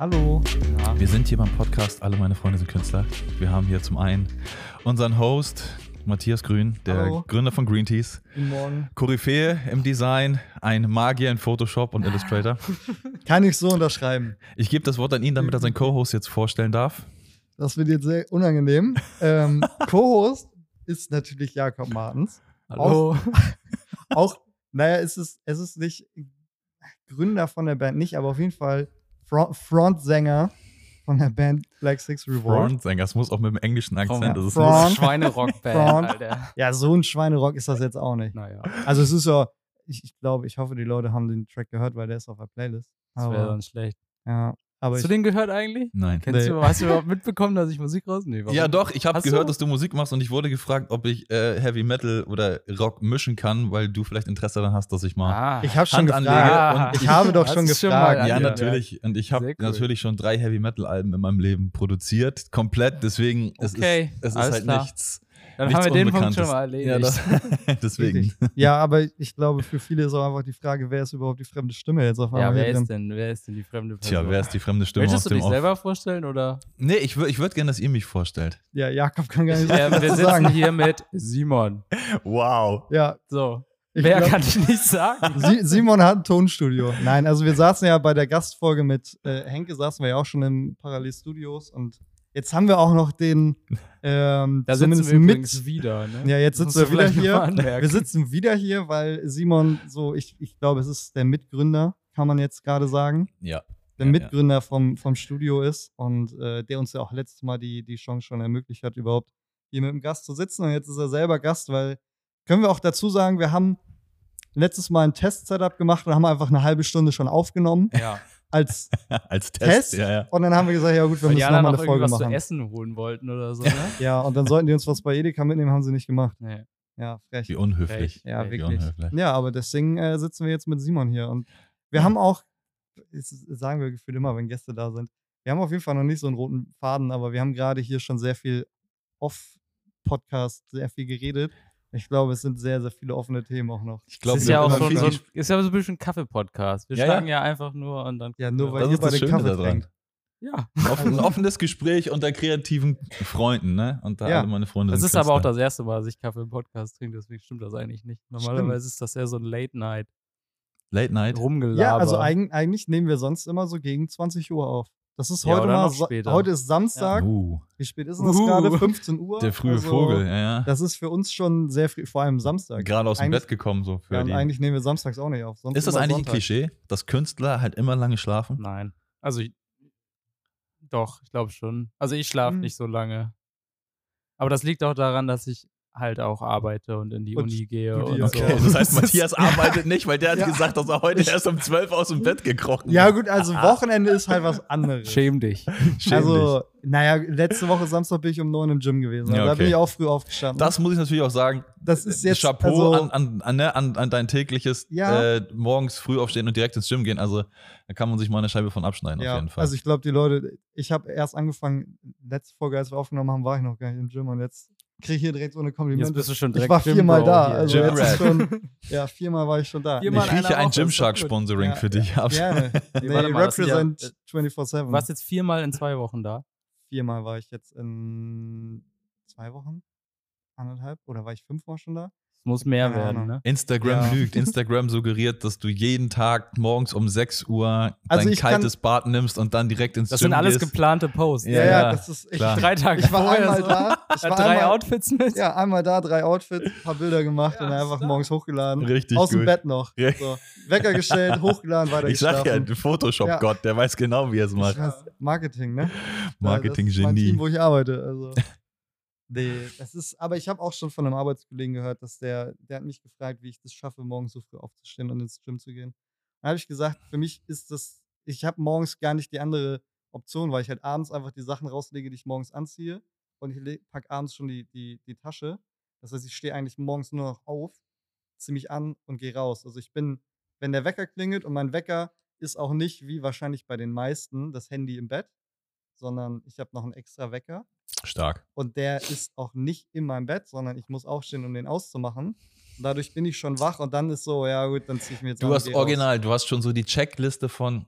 Hallo. Wir sind hier beim Podcast Alle meine Freunde sind Künstler. Wir haben hier zum einen unseren Host Matthias Grün, der Hallo. Gründer von Green Teas, Guten Morgen. Koryphäe im Design, ein Magier in Photoshop und Illustrator. Kann ich so unterschreiben. Ich gebe das Wort an ihn, damit er seinen Co-Host jetzt vorstellen darf. Das wird jetzt sehr unangenehm. ähm, Co-Host ist natürlich Jakob Martens. Hallo. Auch, naja, es ist, es ist nicht Gründer von der Band, nicht, aber auf jeden Fall Front, Frontsänger von der Band Black Six Revolt. Frontsänger, das muss auch mit dem englischen Akzent. Das ist Front. Schweinerock-Band, Front. Alter. Ja, so ein Schweinerock ist das jetzt auch nicht. Naja, Also es ist ja, ich, ich glaube, ich hoffe, die Leute haben den Track gehört, weil der ist auf der Playlist. das wäre dann schlecht. ja, aber Hast ich, du den gehört eigentlich? Nein. Kennst Nee. du, hast du überhaupt mitbekommen, dass ich Musik raus? Nee, warum? Ja, doch, ich habe Hast du? gehört, dass du Musik machst und ich wurde gefragt, ob ich äh, Heavy Metal oder Rock mischen kann, weil du vielleicht Interesse daran hast, dass ich mal. Ah, ich habe schon Hand gefragt. anlege Ah. und Ich habe doch schon schon gefragt. mal Ja, Ja, natürlich. Und ich habe cool. natürlich schon drei Heavy Metal Alben in meinem Leben produziert, komplett. Deswegen es Okay, ist es ist alles halt klar. nichts. Dann nichts haben wir den Punkt schon mal erledigt. Ja, das, deswegen. Ja, aber ich glaube, für viele ist auch einfach die Frage, wer ist überhaupt die fremde Stimme jetzt auf Ja, einmal wer hier drin? ist denn, wer ist denn die fremde Person? Tja, wer ist die fremde Stimme Möchtest aus du dich Off? selber vorstellen oder? Nee, ich, wür- ich würde gerne, dass ihr mich vorstellt. Ja, Jakob kann gar nicht Ja, wir dazu sitzen sagen. hier mit Simon. Wow. Ja, So, ich wer glaub, kann ich nicht sagen? Si Simon hat ein Tonstudio. Nein, also wir saßen ja bei der Gastfolge mit äh, Henke, saßen wir ja auch schon im Parallelstudios und jetzt haben wir auch noch den ähm, Da sitzen zumindest wir übrigens mit. wieder. Ne? Ja, jetzt Das sitzen wir wieder hier. Wir sitzen wieder hier, weil Simon so, ich, ich glaube, es ist der Mitgründer, kann man jetzt gerade sagen. Ja. der Ja, Mitgründer vom, vom Studio ist und äh, der uns ja auch letztes Mal die, die Chance schon ermöglicht hat, überhaupt hier mit dem Gast zu sitzen. Und jetzt ist er selber Gast, weil können wir auch dazu sagen, wir haben letztes Mal ein Test-Setup gemacht und haben einfach eine halbe Stunde schon aufgenommen Ja, als Ja. Als Test. Test. Ja, ja. Und dann haben wir gesagt, ja gut, wir weil müssen nochmal noch eine Folge irgendwas zu machen. essen holen wollten oder so, ne? Ja, und dann sollten die uns was bei Edeka mitnehmen, haben sie nicht gemacht. Nee. Ja, frech. Wie unhöflich. Ja, Wie wirklich. unhöflich. Ja, aber deswegen äh, sitzen wir jetzt mit Simon hier. Und wir haben auch, sagen wir gefühlt immer, wenn Gäste da sind, wir haben auf jeden Fall noch nicht so einen roten Faden, aber wir haben gerade hier schon sehr viel off-Podcast, sehr viel geredet. Ich glaube, es sind sehr, sehr viele offene Themen auch noch. Ich Das glaube, ist ja auch so, so, ein- ist ja so ein bisschen Kaffee-Podcast. Wir Ja, ja. schlagen ja. einfach nur und dann. Ja, nur weil das ihr das beide Schöne Kaffee trinkt. Ja. Ein offen- ein offenes Gespräch unter kreativen Freunden, ne? Und da Ja. alle meine Freunde Es sind ist aber auch das erste Mal, dass ich Kaffee im Podcast trinke, deswegen stimmt das eigentlich nicht. Normalerweise ist das eher so ein Late-Night. Late Night. Rumgelaber. Ja, also eig eigentlich nehmen wir sonst immer so gegen 20 Uhr auf. Das ist Ja, heute oder mal, Sa- später. heute ist Samstag. Uh, Wie spät ist denn das Uh. gerade? 15 Uhr? der frühe Also, Vogel, ja, ja. Das ist für uns schon sehr früh, vor allem Samstag. Gerade aus dem Eigentlich- Bett gekommen, so für Ja, die. eigentlich nehmen wir samstags auch nicht auf. Sonst Ist das eigentlich Sonntag. ein Klischee, dass Künstler halt immer lange schlafen? Nein. Also, ich, doch, ich glaube schon. Also, ich schlafe Hm. nicht so lange. Aber das liegt auch daran, dass ich halt auch arbeite und in die Und Uni gehe. Und so. Okay, das heißt, Matthias arbeitet nicht, weil der hat Ja. gesagt, dass er heute erst um 12 aus dem Bett gekrochen Ja, ist. gut, also Wochenende ist halt was anderes. Schäm dich. Schäm Also, naja, letzte Woche Samstag bin ich um neun im Gym gewesen. Ja, Da okay. bin ich auch früh aufgestanden. Das muss ich natürlich auch sagen. das ist jetzt Chapeau also, an, an, an, ne, an, an dein tägliches Ja. äh, morgens früh aufstehen und direkt ins Gym gehen. Also da kann man sich mal eine Scheibe von abschneiden ja, auf jeden Fall. Also ich glaube, die Leute, ich habe erst angefangen, letzte Folge, als wir aufgenommen haben, war ich noch gar nicht im Gym und jetzt kriege ich hier direkt so eine Komplimente. Jetzt bist du schon ich direkt war Gym viermal da. Also Gym jetzt schon, ja, viermal war ich schon da. Viermal ich rieche ein Gymshark-Sponsoring für dich ab. Gerne. nee, mal, ja- represent Du 24-7. warst jetzt viermal in zwei Wochen da. Viermal war ich jetzt in zwei Wochen? Anderthalb? Oder war ich fünfmal schon da? Muss mehr Keine werden, ne? Instagram Ja. lügt. Instagram suggeriert, dass du jeden Tag morgens um 6 Uhr Also dein ich kann- kaltes Bad nimmst und dann direkt ins Das Gym sind alles gehst. geplante Posts. Ja, Ja, ja, ja, das ist. Ich, klar. Drei Tage ich war vorher einmal so. da. Ich war drei einmal, Outfits mit. Ja, einmal da, drei Outfits, ein paar Bilder gemacht Ja, und einfach morgens hochgeladen. Richtig Aus dem gut. Bett noch. Ja. So. Wecker gestellt, hochgeladen, weiter Ich sag ja, Photoshop-Gott, der weiß genau, wie er es macht. Marketing, ne? Marketing-Genie. Das ist mein Team, wo ich arbeite. Also. Nee, das ist, aber ich habe auch schon von einem Arbeitskollegen gehört, dass der, der hat mich gefragt, wie ich das schaffe, morgens so früh aufzustehen und ins Gym zu gehen. Dann habe ich gesagt, für mich ist das, ich habe morgens gar nicht die andere Option, weil ich halt abends einfach die Sachen rauslege, die ich morgens anziehe und ich le- pack abends schon die, die, die Tasche. Das heißt, ich stehe eigentlich morgens nur noch auf, ziehe mich an und gehe raus. Also ich bin, wenn der Wecker klingelt und mein Wecker ist auch nicht, wie wahrscheinlich bei den meisten, das Handy im Bett, sondern ich habe noch einen extra Wecker Stark. und der ist auch nicht in meinem Bett, sondern ich muss aufstehen, um den auszumachen. Und dadurch bin ich schon wach und dann ist so, ja gut, dann ziehe ich mir jetzt Du hast geh raus. original, du hast schon so die Checkliste von,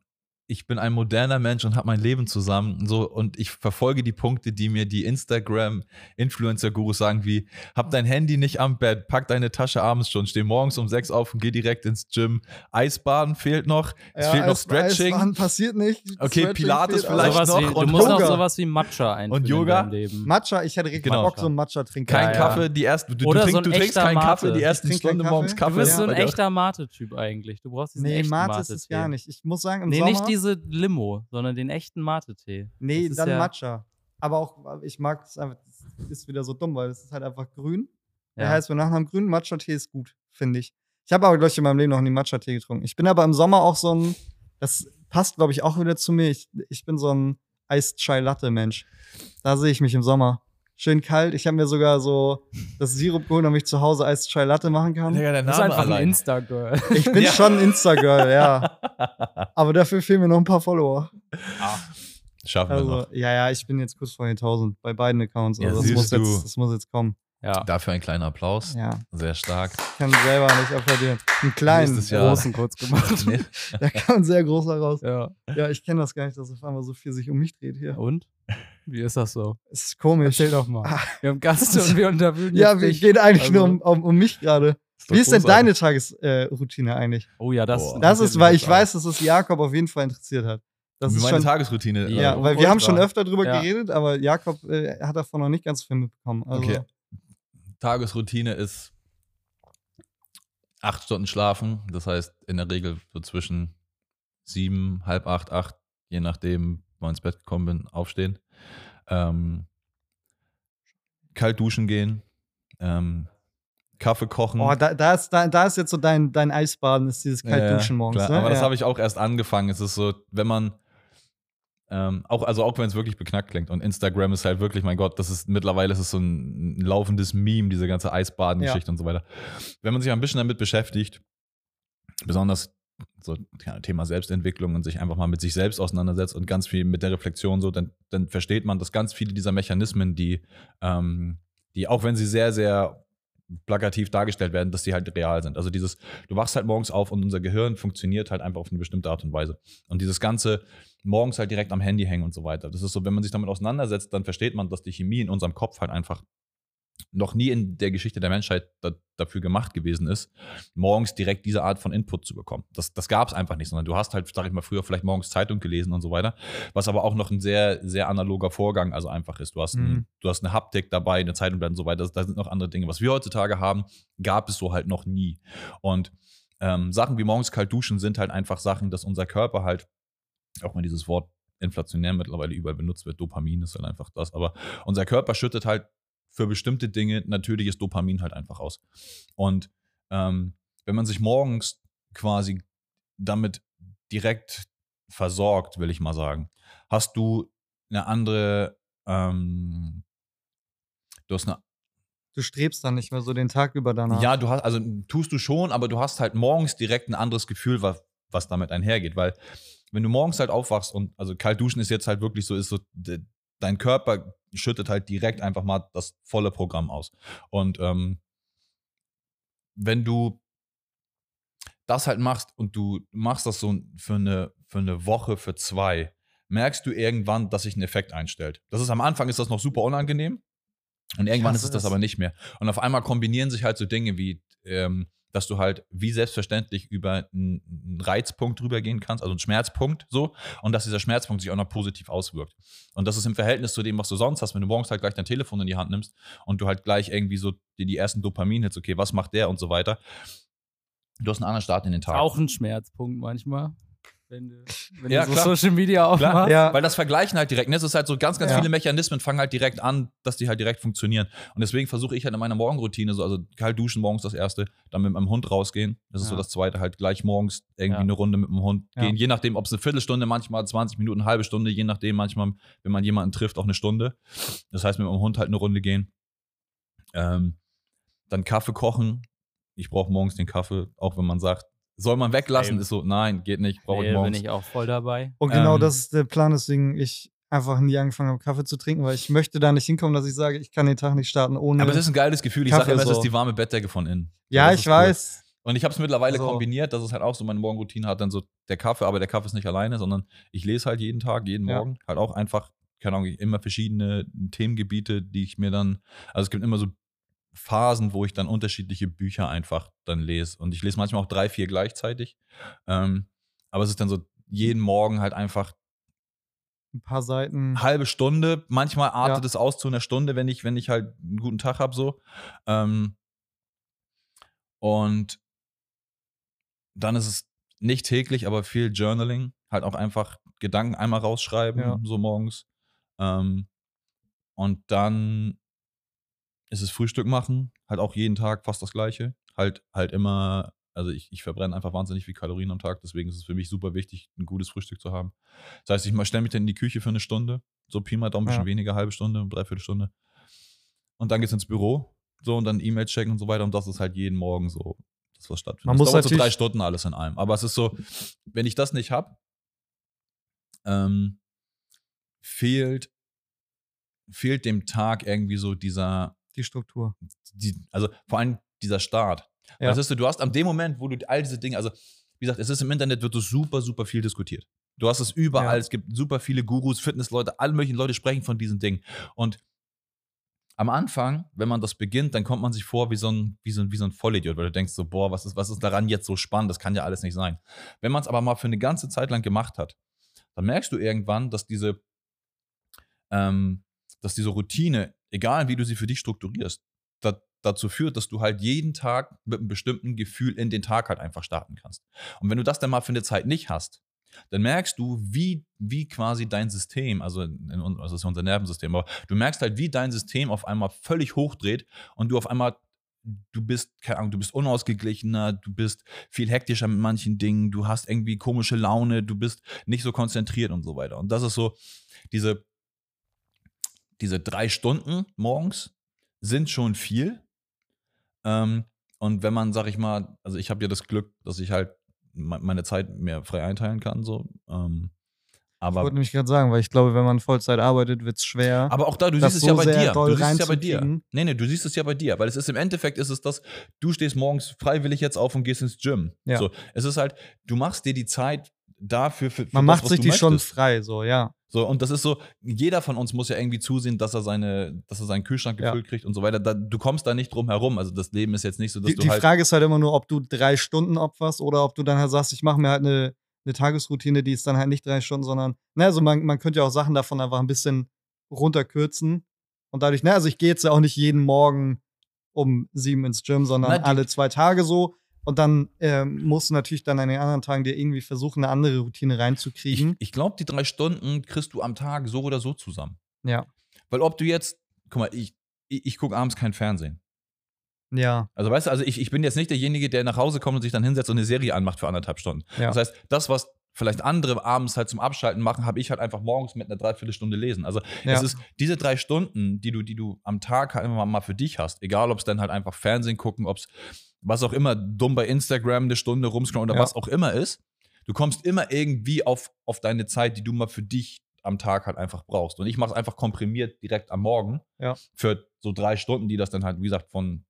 ich bin ein moderner Mensch und habe mein Leben zusammen so und ich verfolge die Punkte, die mir die Instagram Influencer Gurus sagen, wie hab dein Handy nicht am Bett, pack deine Tasche abends schon, steh morgens um sechs auf und geh direkt ins Gym. Eisbaden fehlt noch, es fehlt noch Stretching. Eisbaden passiert nicht. Okay, Stretching Pilates vielleicht auch. noch wie, du und musst Yoga. noch sowas wie Matcha einführen Und Yoga? in deinem Leben. Matcha, ich hätte richtig Genau. Bock, so ein Matcha trinken. Kein Ja, ja. Kaffee, die ersten, du, Oder du, so trink, du trinkst echter keinen Mate. Kaffee, die ersten Stunde morgens Du Kaffee. Du bist so ein dir. echter Mate-Typ eigentlich. Du brauchst diesen Nee, echten Mate ist Mate-Tee. es gar nicht. Ich muss sagen, im Nee, Sommer. Nicht diese Limo, sondern den echten Mate-Tee. nee, dann ja- Matcha. Aber auch, ich mag es einfach, das ist wieder so dumm, weil das ist halt einfach grün. Der Ja. heißt mit Nachnamen grün. Matcha-Tee ist gut, finde ich. Ich habe aber, glaube ich, in meinem Leben noch nie Matcha-Tee getrunken. Ich bin aber im Sommer auch so ein, das passt, glaube ich, auch wieder zu mir. Ich, ich bin so ein Iced Chai Latte-Mensch. Da sehe ich mich im Sommer. Schön kalt. Ich habe mir sogar so das Sirup geholt, damit ich zu Hause Iced Chai Latte machen kann. Digga, der Name einfach ein allein. Insta-Girl. Ich bin Ja. schon ein Insta-Girl, ja. Aber dafür fehlen mir noch ein paar Follower. Schaffen wir Also, noch. ja, ja, ich bin jetzt kurz vor den 1000 bei beiden Accounts. Ja, Also das, siehst muss jetzt, das muss jetzt kommen. Ja. Dafür ein kleiner Applaus. Ja, Sehr stark. ich kann selber nicht applaudieren. Einen kleinen. Großen kurz gemacht. Nee. da kam ein sehr großer raus. ja. Ja, ich kenne das gar nicht, dass auf einmal so viel sich um mich dreht hier. Und? Wie ist das so? Es ist komisch. Erzähl doch mal. Ah. Wir haben Gast und wir interviewen Ja, wir dich. geht eigentlich Also- nur um, um, um mich gerade. Wie ist denn deine Tagesroutine eigentlich? Oh ja, das, Boah. Das ist, weil ich weiß, dass es Jakob auf jeden Fall interessiert hat. Das ist Meine schon, Tagesroutine. Ja, also, weil wir haben schon öfter drüber Ja. geredet, aber Jakob äh, hat davon noch nicht ganz so viel mitbekommen. Also, Okay. Tagesroutine ist acht Stunden schlafen. Das heißt, in der Regel so zwischen sieben, halb acht, acht, je nachdem, wann ich ins Bett gekommen bin, aufstehen. Ähm, kalt duschen gehen. Ähm, Kaffee kochen. Oh, da, da, ist, da, da ist jetzt so dein, dein Eisbaden, ist dieses Ja, Kaltduschen morgens. klar. Ne? Aber das ja. habe ich auch erst angefangen. Es ist so, wenn man ähm, auch, also auch wenn es wirklich beknackt klingt und Instagram ist halt wirklich, mein Gott, das ist mittlerweile ist es so ein, ein laufendes Meme, diese ganze Eisbaden-Geschichte und so weiter. Wenn man sich ein bisschen damit beschäftigt, besonders so ja, Thema Selbstentwicklung und sich einfach mal mit sich selbst auseinandersetzt und ganz viel mit der Reflexion so, dann, dann versteht man, dass ganz viele dieser Mechanismen, die, ähm, die auch wenn sie sehr, sehr plakativ dargestellt werden, dass die halt real sind. Also dieses, du wachst halt morgens auf und unser Gehirn funktioniert halt einfach auf eine bestimmte Art und Weise. Und dieses ganze morgens halt direkt am Handy hängen und so weiter. Das ist so, wenn man sich damit auseinandersetzt, dann versteht man, dass die Chemie in unserem Kopf halt einfach noch nie in der Geschichte der Menschheit da, dafür gemacht gewesen ist, morgens direkt diese Art von Input zu bekommen. Das, das gab es einfach nicht, sondern du hast halt, sag ich mal, früher vielleicht morgens Zeitung gelesen und so weiter, was aber auch noch ein sehr, sehr analoger Vorgang also einfach ist. Du hast, ein, Mhm. du hast eine Haptik dabei, eine Zeitung und so weiter. Da sind noch andere Dinge. Was wir heutzutage haben, gab es so halt noch nie. Und ähm, Sachen wie morgens kalt duschen sind halt einfach Sachen, dass unser Körper halt, auch wenn dieses Wort inflationär mittlerweile überall benutzt wird, Dopamin ist halt einfach das, aber unser Körper schüttet halt für bestimmte Dinge natürliches Dopamin halt einfach aus. Und ähm, wenn man sich morgens quasi damit direkt versorgt, will ich mal sagen, hast du eine andere, ähm, du hast eine Du strebst dann nicht mehr so den Tag über danach. ja, du hast, also tust du schon, aber du hast halt morgens direkt ein anderes Gefühl, was, was damit einhergeht. Weil, wenn du morgens halt aufwachst und, also kalt duschen ist jetzt halt wirklich so, ist so, de, dein Körper schüttet halt direkt einfach mal das volle Programm aus. Und ähm, wenn du das halt machst und du machst das so für eine, für eine Woche, für zwei, merkst du irgendwann, dass sich ein Effekt einstellt. Das ist am Anfang ist das noch super unangenehm. Und irgendwann ist es das das. aber nicht mehr. Und auf einmal kombinieren sich halt so Dinge wie, ähm, dass du halt wie selbstverständlich über einen Reizpunkt drüber gehen kannst, also einen Schmerzpunkt so, und dass dieser Schmerzpunkt sich auch noch positiv auswirkt. Und das ist im Verhältnis zu dem, was du sonst hast, wenn du morgens halt gleich dein Telefon in die Hand nimmst und du halt gleich irgendwie so die, die ersten Dopamin-Hits, okay, was macht der und so weiter. Du hast einen anderen Start in den Tag. Auch ein Schmerzpunkt manchmal. Wenn du, wenn Ja, du so. Social Media aufmachst. Ja. Weil das Vergleichen halt direkt, ne, es ist halt so ganz, ganz Ja. viele Mechanismen fangen halt direkt an, dass die halt direkt funktionieren. Und deswegen versuche ich halt in meiner Morgenroutine so, also kalt duschen morgens das erste, dann mit meinem Hund rausgehen. Das ist so das zweite, halt gleich morgens irgendwie Ja. eine Runde mit dem Hund Ja. gehen. Je nachdem, ob es eine Viertelstunde, manchmal 20 Minuten, eine halbe Stunde, je nachdem, manchmal, wenn man jemanden trifft, auch eine Stunde. Das heißt, mit dem Hund halt eine Runde gehen. Ähm, dann Kaffee kochen. Ich brauche morgens den Kaffee, auch wenn man sagt, soll man weglassen, Same. ist so, nein, geht nicht, brauche ich da bin morgens. ich auch voll dabei. Und genau Ähm, das ist der Plan, deswegen ich einfach nie angefangen habe, Kaffee zu trinken, weil ich möchte da nicht hinkommen, dass ich sage, ich kann den Tag nicht starten ohne. Aber es ist ein geiles Gefühl. Ich sage immer, es so. ist die warme Bettdecke von innen. ja, ich cool. weiß. Und ich habe es mittlerweile Also- kombiniert, dass es halt auch so meine Morgenroutine hat, dann so der Kaffee, aber der Kaffee ist nicht alleine, sondern ich lese halt jeden Tag, jeden Ja. Morgen, halt auch einfach, keine Ahnung, immer verschiedene Themengebiete, die ich mir dann, also es gibt immer so Phasen, wo ich dann unterschiedliche Bücher einfach dann lese. Und ich lese manchmal auch drei, vier gleichzeitig. Ähm, aber es ist dann so jeden Morgen halt einfach Ein paar Seiten. halbe Stunde. Manchmal artet Ja. es aus zu einer Stunde, wenn ich, wenn ich halt einen guten Tag habe, so. Ähm, und dann ist es nicht täglich, aber viel Journaling. Halt auch einfach Gedanken einmal rausschreiben, Ja. so morgens. Ähm, und dann ist es Frühstück machen, halt auch jeden Tag fast das gleiche. Halt, halt immer, also ich, ich verbrenne einfach wahnsinnig viel Kalorien am Tag, deswegen ist es für mich super wichtig, ein gutes Frühstück zu haben. Das heißt, ich stelle mich dann in die Küche für eine Stunde, so Pi mal Daumen, ein bisschen Ja. weniger, halbe Stunde, dreiviertel Stunde. Und dann geht's ins Büro, so und dann E-Mail checken und so weiter. Und das ist halt jeden Morgen so, das was stattfindet. Man das muss dauert so drei Stunden alles in allem. Aber es ist so, wenn ich das nicht habe, ähm, fehlt, fehlt dem Tag irgendwie so dieser, Die Struktur. die, also vor allem dieser Start. Ja. Das ist, du hast am dem Moment, wo du all diese Dinge, also wie gesagt, es ist im Internet, wird super, super viel diskutiert. Du hast es überall, Ja. es gibt super viele Gurus, Fitnessleute, alle möglichen Leute sprechen von diesen Dingen. Und am Anfang, wenn man das beginnt, dann kommt man sich vor wie so ein, wie so ein, wie so ein Vollidiot, weil du denkst so, boah, was ist, was ist daran jetzt so spannend? Das kann ja alles nicht sein. Wenn man es aber mal für eine ganze Zeit lang gemacht hat, dann merkst du irgendwann, dass diese, ähm, dass diese Routine, egal wie du sie für dich strukturierst, da, dazu führt, dass du halt jeden Tag mit einem bestimmten Gefühl in den Tag halt einfach starten kannst. Und wenn du das dann mal für eine Zeit nicht hast, dann merkst du, wie, wie quasi dein System, also, in, also das ist unser Nervensystem, aber du merkst halt, wie dein System auf einmal völlig hochdreht und du auf einmal, du bist, keine Ahnung, du bist unausgeglichener, du bist viel hektischer mit manchen Dingen, du hast irgendwie komische Laune, du bist nicht so konzentriert und so weiter. Und das ist so, diese, diese drei Stunden morgens sind schon viel. Ähm, und wenn man, sag ich mal, also ich habe ja das Glück, dass ich halt me- meine Zeit mehr frei einteilen kann, so. Ähm, Ich aber, wollte nämlich gerade sagen, weil ich glaube, wenn man Vollzeit arbeitet, wird es schwer. aber auch da, du siehst es ja so bei sehr dir. Du siehst es ja bei dir. Nee, nee, du siehst es ja bei dir, weil es ist im Endeffekt ist es das, du stehst morgens freiwillig jetzt auf und gehst ins Gym. Ja. So, es ist halt, du machst dir die Zeit dafür für, für man das, macht sich die schon möchtest. frei, so, ja. So, und das ist so, jeder von uns muss ja irgendwie zusehen, dass er seine, dass er seinen Kühlschrank Ja. gefüllt kriegt und so weiter. Da, du kommst da nicht drum herum. Also das Leben ist jetzt nicht so, dass Die, du die halt. Frage ist halt immer nur, ob du drei Stunden opferst oder ob du dann halt sagst, ich mache mir halt eine, eine Tagesroutine, die ist dann halt nicht drei Stunden, sondern, ne, also man, man könnte ja auch Sachen davon einfach ein bisschen runterkürzen. Und dadurch, ne, also ich gehe jetzt ja auch nicht jeden Morgen um sieben ins Gym, sondern Na, die- alle zwei Tage so. Und dann ähm, musst du natürlich dann an den anderen Tagen dir irgendwie versuchen, eine andere Routine ich reinzukriegen. ich glaube, die drei Stunden kriegst du am Tag so oder so zusammen. ja. Weil ob du jetzt, guck mal, ich, ich, ich gucke abends kein Fernsehen. Ja. Also weißt du, also ich, ich bin jetzt nicht derjenige, der nach Hause kommt und sich dann hinsetzt und eine Serie anmacht für anderthalb Stunden. Ja. Das heißt, das, was vielleicht andere abends halt zum Abschalten machen, habe ich halt einfach morgens mit einer Dreiviertelstunde lesen. Also ja. es ist diese drei Stunden, die du, die du am Tag halt immer mal für dich hast, egal ob es dann halt einfach Fernsehen gucken, ob es was auch immer, dumm bei Instagram eine Stunde rumscrollen oder Ja. was auch immer ist, du kommst immer irgendwie auf, auf deine Zeit, die du mal für dich am Tag halt einfach brauchst. Und ich mache es einfach komprimiert direkt am Morgen Ja. für so drei Stunden, die das dann halt, wie gesagt, von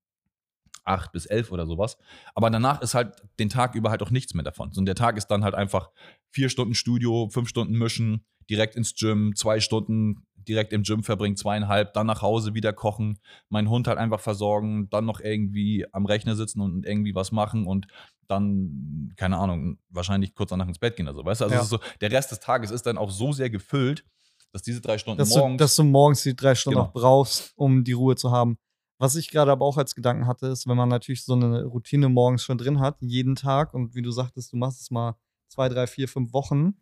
acht bis elf oder sowas. Aber danach ist halt den Tag über halt auch nichts mehr davon. Und der Tag ist dann halt einfach vier Stunden Studio, fünf Stunden mischen, direkt ins Gym, zwei Stunden direkt im Gym verbringen, zweieinhalb, dann nach Hause wieder kochen, meinen Hund halt einfach versorgen, dann noch irgendwie am Rechner sitzen und irgendwie was machen und dann, keine Ahnung, wahrscheinlich kurz danach ins Bett gehen. Also, weißt du, also Ja. so, der Rest des Tages ist dann auch so sehr gefüllt, dass diese drei Stunden dass, du, morgens. dass du morgens die drei Stunden Genau. auch brauchst, um die Ruhe zu haben. Was ich gerade aber auch als Gedanken hatte, ist, wenn man natürlich so eine Routine morgens schon drin hat, jeden Tag, und wie du sagtest, du machst es mal zwei, drei, vier, fünf Wochen,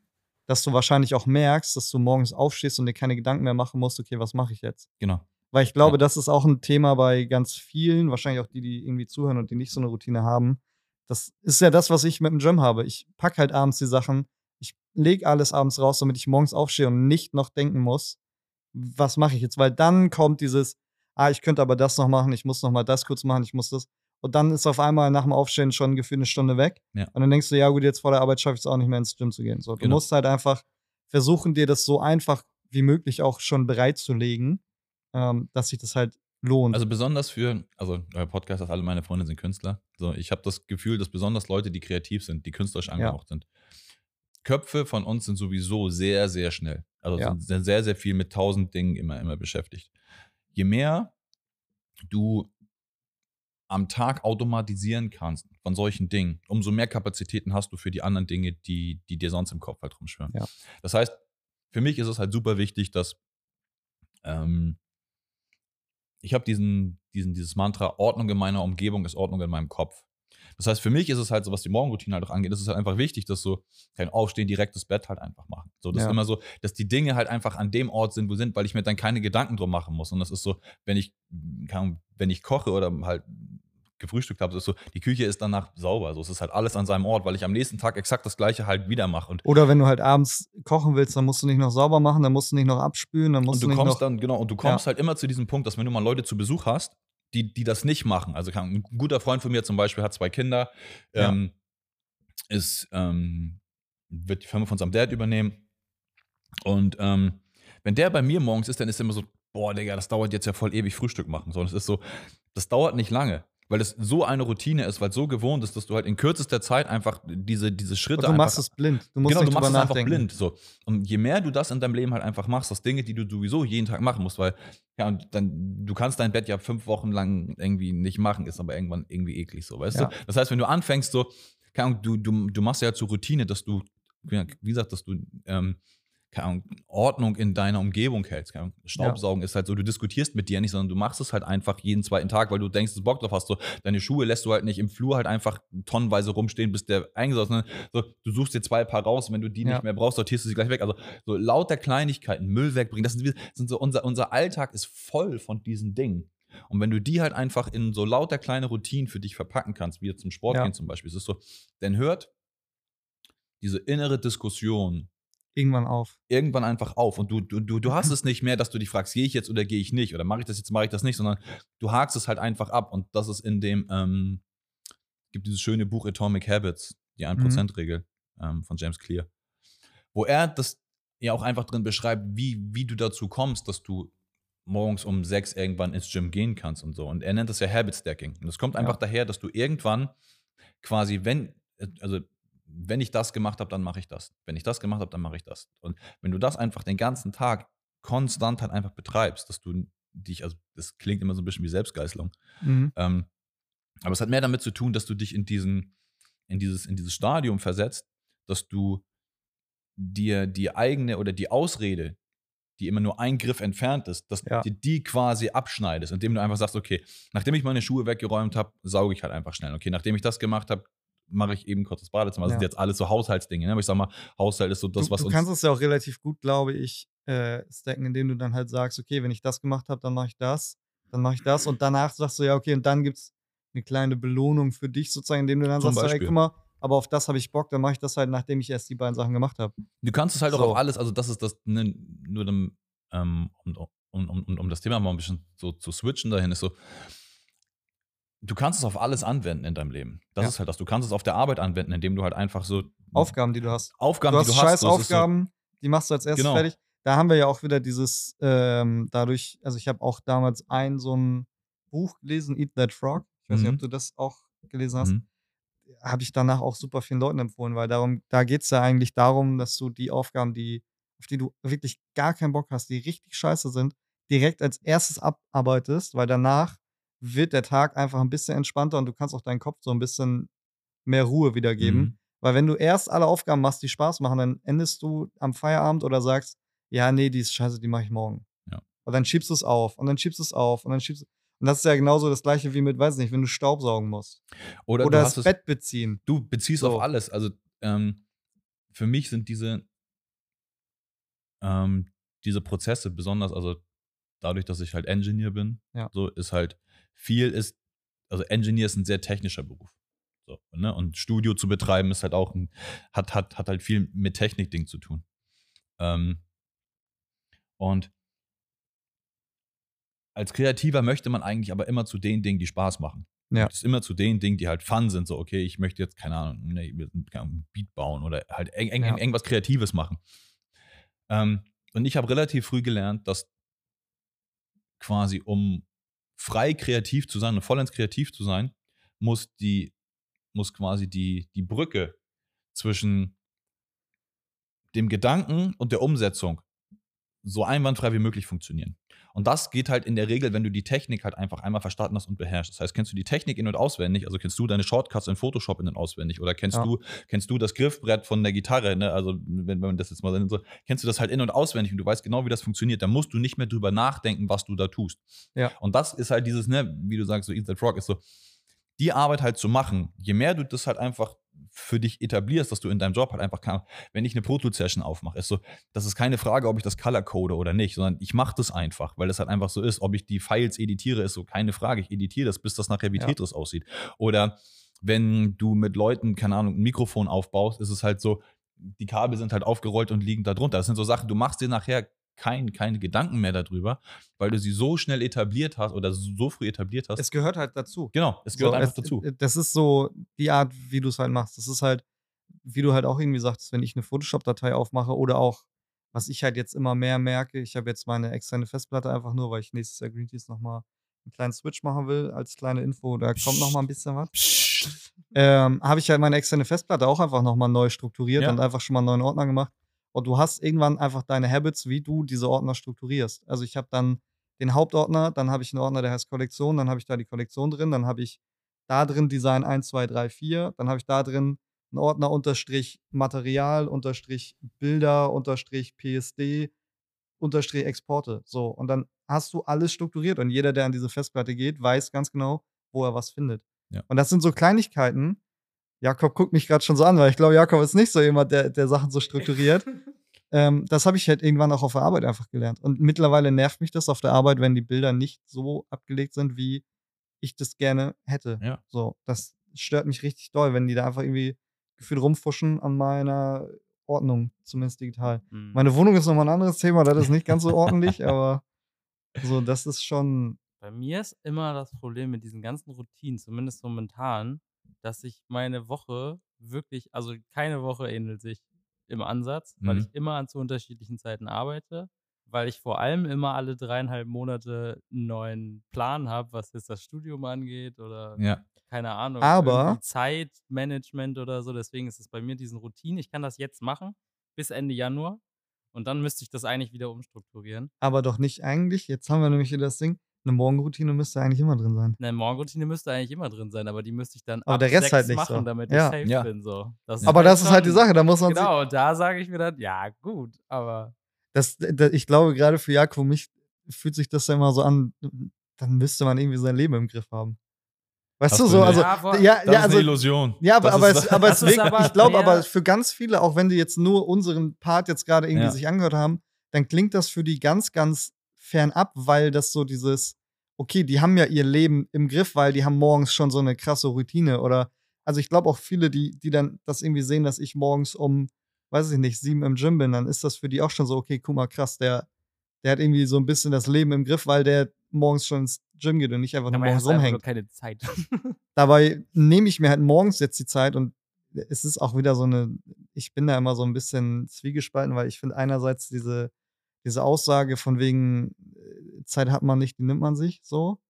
dass du wahrscheinlich auch merkst, dass du morgens aufstehst und dir keine Gedanken mehr machen musst, okay, was mache ich jetzt? genau. Weil ich glaube, Ja. das ist auch ein Thema bei ganz vielen, wahrscheinlich auch die, die irgendwie zuhören und die nicht so eine Routine haben. Das ist ja das, was ich mit dem Gym habe. Ich packe halt abends die Sachen, ich lege alles abends raus, damit ich morgens aufstehe und nicht noch denken muss, was mache ich jetzt? Weil dann kommt dieses, ah, ich könnte aber das noch machen, ich muss noch mal das kurz machen, ich muss das. Und dann ist auf einmal nach dem Aufstehen schon gefühlt eine Stunde weg. Ja. Und dann denkst du, ja gut, jetzt vor der Arbeit schaffe ich es auch nicht mehr ins Gym zu gehen. So, du Genau. musst halt einfach versuchen, dir das so einfach wie möglich auch schon bereitzulegen, ähm, dass sich das halt lohnt. Also besonders für, also euer Podcast, dass alle meine Freunde sind Künstler. So, ich habe das Gefühl, dass besonders Leute, die kreativ sind, die künstlerisch angehaucht sind, Köpfe von uns sind sowieso sehr, sehr schnell. Also Ja. sind sehr, sehr viel mit tausend Dingen immer, immer beschäftigt. Je mehr du am Tag automatisieren kannst von solchen Dingen, umso mehr Kapazitäten hast du für die anderen Dinge, die, die dir sonst im Kopf halt rumschwirren. Ja. Das heißt, für mich ist es halt super wichtig, dass ähm, ich habe diesen, diesen, dieses Mantra, Ordnung in meiner Umgebung ist Ordnung in meinem Kopf. Das heißt, für mich ist es halt so, was die Morgenroutine halt auch angeht, ist es halt einfach wichtig, dass so kein Aufstehen, direkt das Bett halt einfach machen. So, das Ja. ist immer so, dass die Dinge halt einfach an dem Ort sind, wo sie sind, weil ich mir dann keine Gedanken drum machen muss. Und das ist so, wenn ich, keine Ahnung, wenn ich koche oder halt gefrühstückt habe, ist so, die Küche ist danach sauber. So, es ist halt alles an seinem Ort, weil ich am nächsten Tag exakt das Gleiche halt wieder mache. Und Oder wenn du halt abends kochen willst, dann musst du nicht noch sauber machen, dann musst du nicht noch abspülen, dann musst und du du nicht kommst noch. dann, genau, und du kommst halt immer zu diesem Punkt, dass wenn du mal Leute zu Besuch hast, die, die das nicht machen. Also ein guter Freund von mir zum Beispiel hat zwei Kinder, Ja. ähm, ist, ähm, wird die Firma von seinem Dad übernehmen. Und ähm, wenn der bei mir morgens ist, dann ist er immer so, boah, Digga, das dauert jetzt ja voll ewig Frühstück machen. So, es ist so, das dauert nicht lange. Weil es so eine Routine ist, weil es so gewohnt ist, dass du halt in kürzester Zeit einfach diese, diese Schritte Und du machst einfach es blind. Du musst genau, nicht du machst es einfach nachdenken. blind. So. Und je mehr du das in deinem Leben halt einfach machst, das Dinge, die du sowieso jeden Tag machen musst, weil, ja, und dann, du kannst dein Bett ja fünf Wochen lang irgendwie nicht machen, ist aber irgendwann irgendwie eklig so, weißt Ja. du? Das heißt, wenn du anfängst, so, keine Ahnung, du, du, du machst ja zur Routine, dass du, wie gesagt, dass du, ähm, Ordnung in deiner Umgebung hältst. Keine Ahnung, Staubsaugen ist halt so, du diskutierst mit dir nicht, sondern du machst es halt einfach jeden zweiten Tag, weil du denkst, dass du Bock drauf hast. So, deine Schuhe lässt du halt nicht im Flur halt einfach tonnenweise rumstehen, bis der eingesaut ist. So, du suchst dir zwei Paar raus und wenn du die Ja. nicht mehr brauchst, sortierst du sie gleich weg. Also so lauter Kleinigkeiten, Müll wegbringen, das sind, das sind so, unser, unser Alltag ist voll von diesen Dingen. Und wenn du die halt einfach in so lauter kleine Routinen für dich verpacken kannst, wie jetzt zum Sport Ja. gehen zum Beispiel, es ist so, dann hört diese innere Diskussion Irgendwann auf. irgendwann einfach auf und du, du, du, du hast es nicht mehr, dass du dich fragst, gehe ich jetzt oder gehe ich nicht oder mache ich das jetzt, mache ich das nicht, sondern du hakst es halt einfach ab und das ist in dem, ähm, gibt dieses schöne Buch Atomic Habits, die 1%-Regel ähm, von James Clear, wo er das ja auch einfach drin beschreibt, wie, wie du dazu kommst, dass du morgens um sechs irgendwann ins Gym gehen kannst und so. Und er nennt das ja Habit Stacking. Und es kommt einfach Ja. daher, dass du irgendwann quasi, wenn, also wenn ich das gemacht habe, dann mache ich das. Wenn ich das gemacht habe, dann mache ich das. Und wenn du das einfach den ganzen Tag konstant halt einfach betreibst, dass du dich, also das klingt immer so ein bisschen wie Selbstgeißelung, Mhm. ähm, aber es hat mehr damit zu tun, dass du dich in diesen, in dieses, in dieses Stadium versetzt, dass du dir die eigene oder die Ausrede, die immer nur ein Griff entfernt ist, dass Ja. du die quasi abschneidest, indem du einfach sagst, okay, nachdem ich meine Schuhe weggeräumt habe, sauge ich halt einfach schnell. Okay, nachdem ich das gemacht habe, mache ich eben kurz das Badezimmer. Das Ja. sind jetzt alles so Haushaltsdinge. Ne? Aber ich sag mal, Haushalt ist so das, du, was du uns. kannst es ja auch relativ gut, glaube ich, äh, stacken, indem du dann halt sagst, okay, wenn ich das gemacht habe, dann mache ich das, dann mache ich das und danach sagst du, ja, okay, und dann gibt es eine kleine Belohnung für dich sozusagen, indem du dann Zum sagst, ey, Beispiel. guck mal, aber auf das habe ich Bock, dann mache ich das halt, nachdem ich erst die beiden Sachen gemacht habe. Du kannst es halt auch So. auf alles, also das ist das, ne, nur dem, ähm, um, um, um, um, um das Thema mal ein bisschen so zu switchen dahin, ist so, du kannst es auf alles anwenden in deinem Leben. Das Ja. ist halt das. Du kannst es auf der Arbeit anwenden, indem du halt einfach so Aufgaben, die du hast. Aufgaben, du hast die du scheiß hast. so, ist Aufgaben, die machst du als erstes Genau. fertig. Da haben wir ja auch wieder dieses, ähm, dadurch, also ich habe auch damals ein so ein Buch gelesen, Eat That Frog. Ich weiß nicht, Mhm. ob du das auch gelesen So, hast. mhm. habe ich danach auch super vielen Leuten empfohlen, weil darum, da geht es ja eigentlich darum, dass du die Aufgaben, die, auf die du wirklich gar keinen Bock hast, die richtig scheiße sind, direkt als erstes abarbeitest, weil danach wird der Tag einfach ein bisschen entspannter und du kannst auch deinen Kopf so ein bisschen mehr Ruhe wiedergeben. Mhm. Weil wenn du erst alle Aufgaben machst, die Spaß machen, dann endest du am Feierabend oder sagst, ja, nee, die ist scheiße, die mache ich morgen. Ja. Und dann schiebst du es auf und dann schiebst du es auf und dann schiebst du Und das ist ja genauso das gleiche wie mit, weiß nicht, wenn du Staubsaugen musst. Oder, Oder das es, Bett beziehen. du beziehst So. auf alles. Also ähm, für mich sind diese, ähm, diese Prozesse besonders, also dadurch, dass ich halt Engineer bin, Ja. so ist halt viel ist, also Engineer ist ein sehr technischer Beruf. So, ne? Und Studio zu betreiben ist halt auch ein, hat, hat, hat halt viel mit Technik-Ding zu tun. Ähm, und als Kreativer möchte man eigentlich aber immer zu den Dingen, die Spaß machen. Ja. Das ist immer zu den Dingen, die halt fun sind. So, okay, ich möchte jetzt, keine Ahnung, ne, keine Ahnung, ein Beat bauen oder halt eng, eng, Ja. irgendwas Kreatives machen. Ähm, und ich habe relativ früh gelernt, dass quasi um frei kreativ zu sein und vollends kreativ zu sein, muss die, muss quasi die, die Brücke zwischen dem Gedanken und der Umsetzung so einwandfrei wie möglich funktionieren. Und das geht halt in der Regel, wenn du die Technik halt einfach einmal verstanden hast und beherrschst. Das heißt, kennst du die Technik in- und auswendig, also kennst du deine Shortcuts in Photoshop in- und auswendig oder kennst Ja. du kennst du das Griffbrett von der Gitarre, ne? Also wenn, wenn man das jetzt mal so, kennst du das halt in- und auswendig und du weißt genau, wie das funktioniert, dann musst du nicht mehr drüber nachdenken, was du da tust. Ja. Und das ist halt dieses, ne, wie du sagst, so Eat That Frog ist so, die Arbeit halt zu machen, je mehr du das halt einfach für dich etablierst, dass du in deinem Job halt einfach kann, wenn ich eine Pro Tools Session aufmache, ist so, das ist keine Frage, ob ich das Color code oder nicht, sondern ich mache das einfach, weil das halt einfach so ist. Ob ich die Files editiere, ist so keine Frage. Ich editiere das, bis das nachher wie Ja. Tetris aussieht. Oder wenn du mit Leuten, keine Ahnung, ein Mikrofon aufbaust, ist es halt so, die Kabel sind halt aufgerollt und liegen da drunter. Das sind so Sachen, du machst dir nachher kein, keine Gedanken mehr darüber, weil du sie so schnell etabliert hast oder so früh etabliert hast. Es gehört halt dazu. genau, es gehört So, einfach es, dazu. äh, Das ist so die Art, wie du es halt machst. Das ist halt, wie du halt auch irgendwie sagst, wenn ich eine Photoshop-Datei aufmache oder auch, was ich halt jetzt immer mehr merke, ich habe jetzt meine externe Festplatte einfach nur, weil ich nächstes Jahr Green Teas nochmal einen kleinen Switch machen will, als kleine Info, da kommt nochmal ein bisschen was. Ähm, habe ich halt meine externe Festplatte auch einfach nochmal neu strukturiert Ja. und einfach schon mal einen neuen Ordner gemacht. Und du hast irgendwann einfach deine Habits, wie du diese Ordner strukturierst. Also ich habe dann den Hauptordner, dann habe ich einen Ordner, der heißt Kollektion, dann habe ich da die Kollektion drin, dann habe ich da drin Design 1, 2, 3, 4, dann habe ich da drin einen Ordner unterstrich Material, unterstrich Bilder, unterstrich PSD, unterstrich Exporte. So, und dann hast du alles strukturiert und jeder, der an diese Festplatte geht, weiß ganz genau, wo er was findet. Ja. Und das sind so Kleinigkeiten. Jakob guckt mich gerade schon so an, weil ich glaube, Jakob ist nicht so jemand, der, der Sachen so strukturiert. ähm, das habe ich halt irgendwann auch auf der Arbeit einfach gelernt. Und mittlerweile nervt mich das auf der Arbeit, wenn die Bilder nicht so abgelegt sind, wie ich das gerne hätte. Ja. So, das stört mich richtig doll, wenn die da einfach irgendwie gefühlt rumfuschen an meiner Ordnung, zumindest digital. Mhm. Meine Wohnung ist nochmal ein anderes Thema, das ist nicht ganz so ordentlich, aber so, das ist schon. Bei mir ist immer das Problem mit diesen ganzen Routinen, zumindest momentan, dass ich meine Woche wirklich, also keine Woche ähnelt sich im Ansatz, weil Mhm. ich immer an zu unterschiedlichen Zeiten arbeite, weil ich vor allem immer alle dreieinhalb Monate einen neuen Plan habe, was jetzt das Studium angeht oder Ja. keine Ahnung, Aber- Zeitmanagement oder so. Deswegen ist es bei mir diesen Routinen. Ich kann das jetzt machen bis Ende Januar und dann müsste ich das eigentlich wieder umstrukturieren. Aber doch nicht eigentlich. Jetzt haben wir nämlich hier das Ding. Eine Morgenroutine müsste eigentlich immer drin sein. Eine Morgenroutine müsste eigentlich immer drin sein, aber die müsste ich dann Aber ab der Rest sechs halt nicht machen, so. damit Ja. ich safe Ja. bin. So. Das Aber das ist halt die Sache, da muss man Genau, und da sage ich mir dann, ja, gut, aber Das, das, ich glaube, gerade für Jakob und mich fühlt sich das ja immer so an, dann müsste man irgendwie sein Leben im Griff haben. Weißt Hast du so? Also, Ja, ja, Das ja, ist also, eine Illusion. Ja, aber, Das aber, ist- es, aber Das es ist wirkt, aber ich glaube aber für ganz viele, auch wenn die jetzt nur unseren Part jetzt gerade irgendwie Ja. sich angehört haben, dann klingt das für die ganz, ganz fernab, weil das so dieses, okay, die haben ja ihr Leben im Griff, weil die haben morgens schon so eine krasse Routine oder, also ich glaube auch viele, die, die dann das irgendwie sehen, dass ich morgens um, weiß ich nicht, sieben im Gym bin, dann ist das für die auch schon so, okay, guck mal, krass, der, der hat irgendwie so ein bisschen das Leben im Griff, weil der morgens schon ins Gym geht und nicht einfach nur morgens einfach rumhängt. nur keine Zeit. Dabei nehme ich mir halt morgens jetzt die Zeit und es ist auch wieder so eine, ich bin da immer so ein bisschen zwiegespalten, weil ich finde einerseits diese, diese Aussage von wegen äh, Zeit hat man nicht, die nimmt man sich so.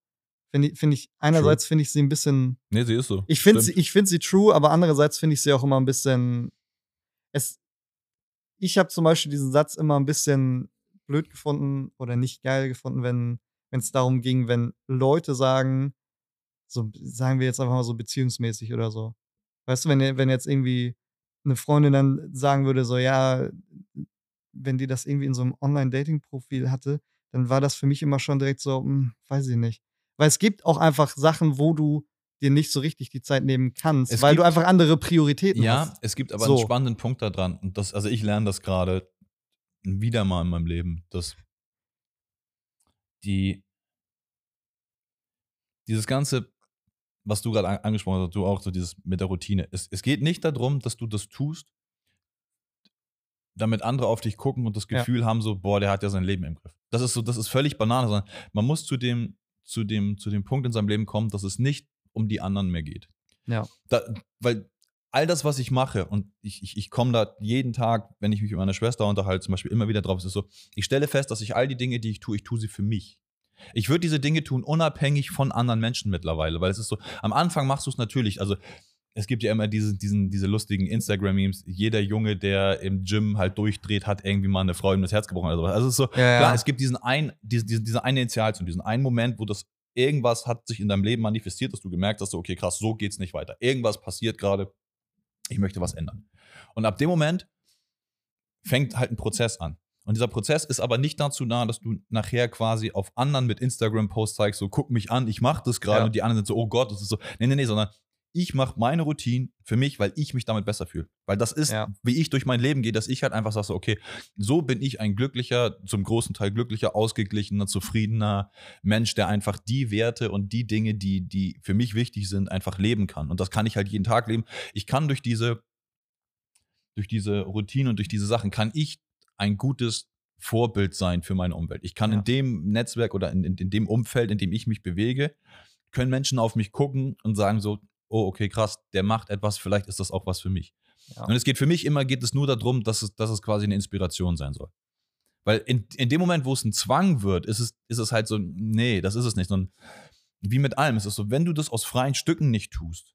Finde ich, find ich, einerseits finde ich sie ein bisschen, Nee, sie ist so. ich finde sie, ich finde sie true, aber andererseits finde ich sie auch immer ein bisschen, es, ich habe zum Beispiel diesen Satz immer ein bisschen blöd gefunden oder nicht geil gefunden, wenn wenn es darum ging, wenn Leute sagen, so sagen wir jetzt einfach mal so beziehungsmäßig oder so. Weißt du, wenn, wenn jetzt irgendwie eine Freundin dann sagen würde, so, ja, wenn die das irgendwie in so einem Online-Dating-Profil hatte, dann war das für mich immer schon direkt so, hm, weiß ich nicht. Weil es gibt auch einfach Sachen, wo du dir nicht so richtig die Zeit nehmen kannst, Es weil du gibt- einfach andere Prioritäten Ja, hast. es gibt aber So. einen spannenden Punkt daran. Und das, also ich lerne das gerade wieder mal in meinem Leben, dass die dieses ganze, was du gerade an- angesprochen hast, du auch so dieses mit der Routine. Es, es geht nicht darum, dass du das tust, damit andere auf dich gucken und das Ja. Gefühl haben, so, boah, der hat ja sein Leben im Griff. Das ist so, das ist völlig Banane, sondern man muss zu dem, zu dem, zu dem Punkt in seinem Leben kommen, dass es nicht um die anderen mehr geht. Ja. Da, weil all das, was ich mache, und ich, ich, ich komme da jeden Tag, wenn ich mich mit meiner Schwester unterhalte, zum Beispiel immer wieder drauf, es ist so, ich stelle fest, dass ich all die Dinge, die ich tue, ich tue sie für mich. Ich würde diese Dinge tun, unabhängig von anderen Menschen mittlerweile, weil es ist so, am Anfang machst du es natürlich, also es gibt ja immer diese, diesen, diese lustigen Instagram-Memes, jeder Junge, der im Gym halt durchdreht, hat irgendwie mal eine Frau ihm das Herz gebrochen oder sowas. Also es ist so, Ja, klar, ja. es gibt diesen ein, diese, diese, diese eine Initialzündung, diesen einen Moment, wo das irgendwas hat sich in deinem Leben manifestiert, dass du gemerkt hast, so, okay, krass, so geht's nicht weiter. Irgendwas passiert gerade, ich möchte was ändern. Und ab dem Moment fängt halt ein Prozess an. Und dieser Prozess ist aber nicht dazu da, dass du nachher quasi auf anderen mit Instagram-Posts zeigst, so guck mich an, ich mach das gerade Ja. und die anderen sind so, oh Gott, das ist so. Nee, nee, nee, sondern ich mache meine Routine für mich, weil ich mich damit besser fühle. Weil das ist, Ja. wie ich durch mein Leben gehe, dass ich halt einfach sage, okay, so bin ich ein glücklicher, zum großen Teil glücklicher, ausgeglichener, zufriedener Mensch, der einfach die Werte und die Dinge, die, die für mich wichtig sind, einfach leben kann. Und das kann ich halt jeden Tag leben. Ich kann durch diese, durch diese Routine und durch diese Sachen, kann ich ein gutes Vorbild sein für meine Umwelt. Ich kann Ja. in dem Netzwerk oder in, in, in dem Umfeld, in dem ich mich bewege, können Menschen auf mich gucken und sagen so, oh, okay, krass, der macht etwas, vielleicht ist das auch was für mich. Ja. Und es geht für mich immer, geht es nur darum, dass es, dass es quasi eine Inspiration sein soll. Weil in, in dem Moment, wo es ein Zwang wird, ist es, ist es halt so, nee, das ist es nicht. Sondern wie mit allem, es ist so, wenn du das aus freien Stücken nicht tust,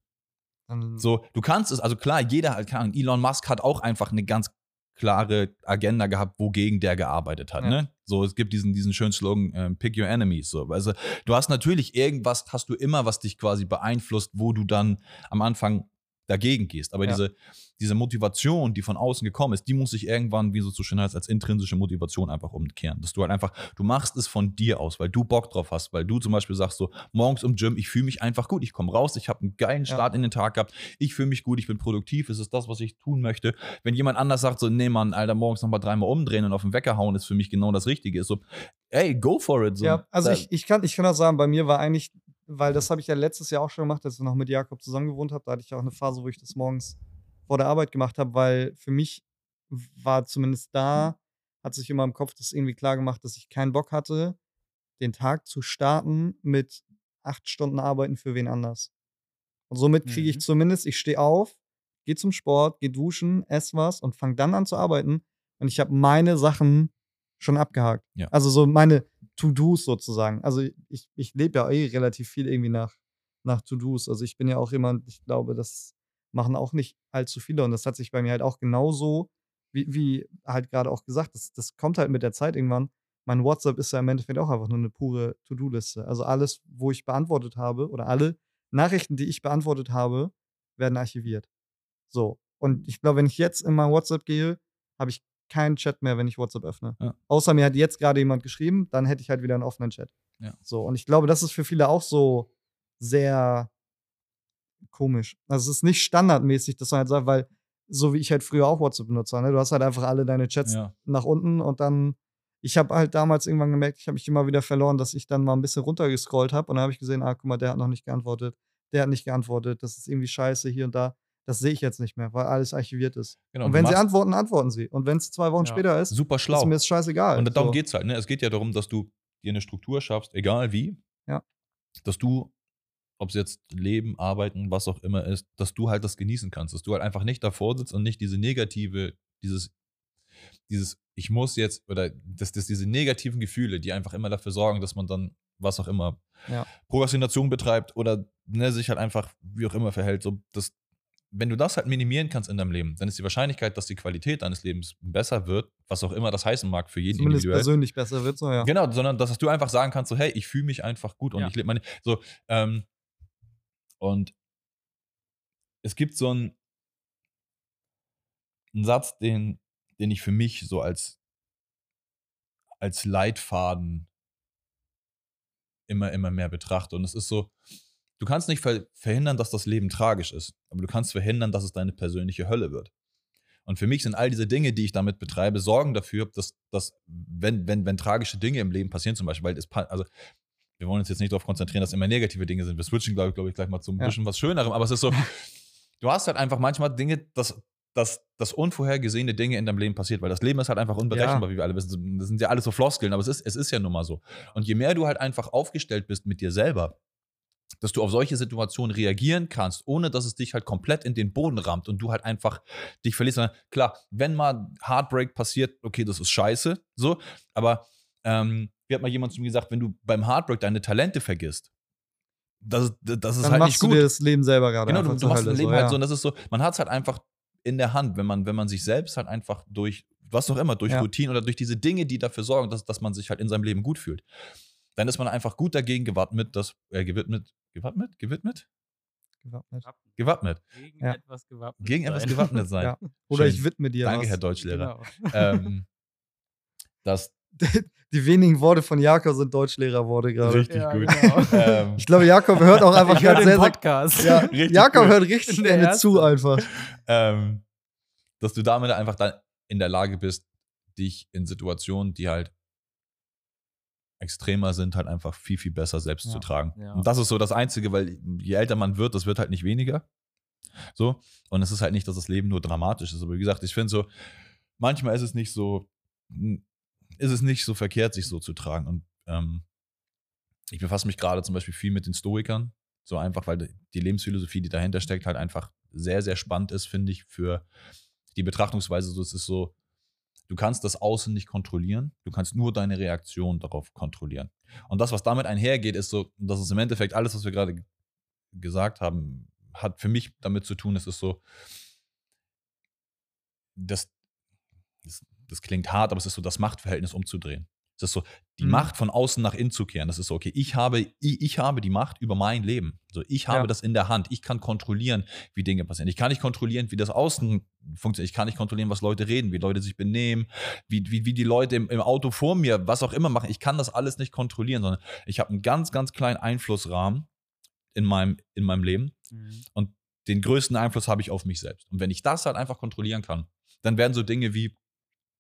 so, du kannst es, also klar, jeder, Ahnung, Elon Musk hat auch einfach eine ganz klare Agenda gehabt, wogegen der gearbeitet hat. Ja. Ne? So, es gibt diesen, diesen schönen Slogan, ähm, pick your enemies. So. Also, du hast natürlich irgendwas, hast du immer, was dich quasi beeinflusst, wo du dann am Anfang dagegen gehst. Aber Ja. diese, diese Motivation, die von außen gekommen ist, die muss sich irgendwann, wie so so schön heißt, als intrinsische Motivation einfach umkehren. Dass du halt einfach, du machst es von dir aus, weil du Bock drauf hast, weil du zum Beispiel sagst so, morgens im Gym, ich fühle mich einfach gut, ich komme raus, ich habe einen geilen Ja. Start in den Tag gehabt, ich fühle mich gut, ich bin produktiv, es ist das, was ich tun möchte. Wenn jemand anders sagt so, nee Mann, Alter, morgens nochmal dreimal umdrehen und auf den Wecker hauen, ist für mich genau das Richtige. Ist so, ey, go for it. So. ja, also Da- ich, ich, kann, ich kann auch sagen, bei mir war eigentlich, weil das habe ich ja letztes Jahr auch schon gemacht, als ich noch mit Jakob zusammen gewohnt habe, da hatte ich auch eine Phase, wo ich das morgens vor der Arbeit gemacht habe, weil für mich war zumindest da, hat sich immer im Kopf das irgendwie klar gemacht, dass ich keinen Bock hatte, den Tag zu starten mit acht Stunden Arbeiten für wen anders. Und somit kriege ich Mhm. zumindest, ich stehe auf, gehe zum Sport, gehe duschen, esse was und fange dann an zu arbeiten. Und ich habe meine Sachen schon abgehakt. Ja. Also so meine To-Dos sozusagen. Also ich, ich lebe ja eh relativ viel irgendwie nach, nach To-Dos. Also ich bin ja auch jemand, ich glaube, das machen auch nicht allzu viele. Und das hat sich bei mir halt auch genauso, wie, wie halt gerade auch gesagt, das, das kommt halt mit der Zeit irgendwann. Mein WhatsApp ist ja im Endeffekt auch einfach nur eine pure To-Do-Liste. Also alles, wo ich beantwortet habe oder alle Nachrichten, die ich beantwortet habe, werden archiviert. So. Und ich glaube, wenn ich jetzt in mein WhatsApp gehe, habe ich keinen Chat mehr, wenn ich WhatsApp öffne. Ja. Außer mir hat jetzt gerade jemand geschrieben, dann hätte ich halt wieder einen offenen Chat. Ja. So. Und ich glaube, das ist für viele auch so sehr komisch. Also es ist nicht standardmäßig, dass man halt sagt, weil so wie ich halt früher auch WhatsApp benutzt habe, ne? du hast halt einfach alle deine Chats ja. nach unten und dann, ich habe halt damals irgendwann gemerkt, ich habe mich immer wieder verloren, dass ich dann mal ein bisschen runtergescrollt habe und dann habe ich gesehen, ah, guck mal, der hat noch nicht geantwortet, der hat nicht geantwortet, das ist irgendwie scheiße hier und da. Das sehe ich jetzt nicht mehr, weil alles archiviert ist. Genau, und wenn sie antworten, antworten sie. Und wenn es zwei Wochen Ja. später ist, Super schlau. ist mir das scheißegal. Und darum so. geht's halt. Ne? Es geht ja darum, dass du dir eine Struktur schaffst, egal wie. Ja. Dass du, ob es jetzt Leben, Arbeiten, was auch immer ist, dass du halt das genießen kannst. Dass du halt einfach nicht davor sitzt und nicht diese negative, dieses, dieses, ich muss jetzt, oder dass das diese negativen Gefühle, die einfach immer dafür sorgen, dass man dann, was auch immer, Ja. Prokrastination betreibt oder ne, sich halt einfach wie auch immer verhält. So, das, wenn du das halt minimieren kannst in deinem Leben, dann ist die Wahrscheinlichkeit, dass die Qualität deines Lebens besser wird, was auch immer das heißen mag für jeden Zumindest individuell. persönlich besser wird so, ja. Genau, sondern dass du einfach sagen kannst, so, hey, ich fühle mich einfach gut und Ja. ich lebe meine. So, ähm, und es gibt so einen, einen Satz, den, den ich für mich so als, als Leitfaden immer, immer mehr betrachte. Und es ist so, du kannst nicht ver verhindern, dass das Leben tragisch ist, aber du kannst verhindern, dass es deine persönliche Hölle wird. Und für mich sind all diese Dinge, die ich damit betreibe, sorgen dafür, dass, dass wenn, wenn, wenn tragische Dinge im Leben passieren, zum Beispiel, weil es, also wir wollen uns jetzt nicht darauf konzentrieren, dass immer negative Dinge sind. Wir switchen, glaube ich, glaub ich, gleich mal zu ein Ja. bisschen was Schönerem. Aber es ist so, du hast halt einfach manchmal Dinge, dass, dass, dass unvorhergesehene Dinge in deinem Leben passiert, weil das Leben ist halt einfach unberechenbar, wie wir alle wissen. Das sind ja alles so Floskeln, aber es ist, es ist ja nun mal so. Und je mehr du halt einfach aufgestellt bist mit dir selber, dass du auf solche Situationen reagieren kannst, ohne dass es dich halt komplett in den Boden rammt und du halt einfach dich verlierst. Klar, wenn mal Heartbreak passiert, okay, das ist scheiße, so, aber ähm, wie hat mal jemand zu mir gesagt, wenn du beim Heartbreak deine Talente vergisst, das, ist- das ist Dann halt machst nicht du gut. dir das Leben selber gerade. Genau, du, du machst Hölle, dein Leben so, halt ja. so und das ist so, man hat es halt einfach in der Hand, wenn man, wenn man sich selbst halt einfach durch, was auch immer, durch Ja. Routine oder durch diese Dinge, die dafür sorgen, dass, dass man sich halt in seinem Leben gut fühlt, dann ist man einfach gut dagegen gewappnet, dass, äh, gewidmet, gewappnet, gewidmet, Gewappnet. gewappnet, Gegen Ja. etwas gewappnet. gegen etwas sein. gewappnet sein. Ja. Oder Schön. ich widme dir Danke, was. Herr Deutschlehrer. Genau. ähm, dass Die wenigen Worte von Jakob sind Deutschlehrerworte gerade. Richtig Ja, gut. genau. ähm, Ich glaube, Jakob hört auch einfach Ich den sehr, sehr. Podcast. Ja, Jakob gut. hört richtig gerne zu einfach. ähm, dass du damit einfach dann in der Lage bist, dich in Situationen, die halt extremer sind, halt einfach viel, viel besser selbst Ja. zu tragen. Ja. Und das ist so das Einzige, weil je älter man wird, das wird halt nicht weniger. So. Und es ist halt nicht, dass das Leben nur dramatisch ist. Aber wie gesagt, ich finde so, manchmal ist es nicht so, ist es nicht so verkehrt, sich so zu tragen. Und ähm, ich befasse mich gerade zum Beispiel viel mit den Stoikern. So einfach, weil die Lebensphilosophie, die dahinter steckt, halt einfach sehr, sehr spannend ist, finde ich, für die Betrachtungsweise. So, es ist so, du kannst das Außen nicht kontrollieren, du kannst nur deine Reaktion darauf kontrollieren. Und das, was damit einhergeht, ist so, das ist im Endeffekt alles, was wir gerade gesagt haben, hat für mich damit zu tun, es ist so, das, das, das klingt hart, aber es ist so, das Machtverhältnis umzudrehen. Es ist so, die Mhm. Macht von außen nach innen zu kehren. Das ist so, okay, ich habe, ich, ich habe die Macht über mein Leben. So, ich habe Ja. das in der Hand. Ich kann kontrollieren, wie Dinge passieren. Ich kann nicht kontrollieren, wie das Außen funktioniert. Ich kann nicht kontrollieren, was Leute reden, wie Leute sich benehmen, wie, wie, wie die Leute im, im Auto vor mir, was auch immer machen. Ich kann das alles nicht kontrollieren, sondern ich habe einen ganz, ganz kleinen Einflussrahmen in meinem, in meinem Leben Mhm. und den größten Einfluss habe ich auf mich selbst. Und wenn ich das halt einfach kontrollieren kann, dann werden so Dinge wie,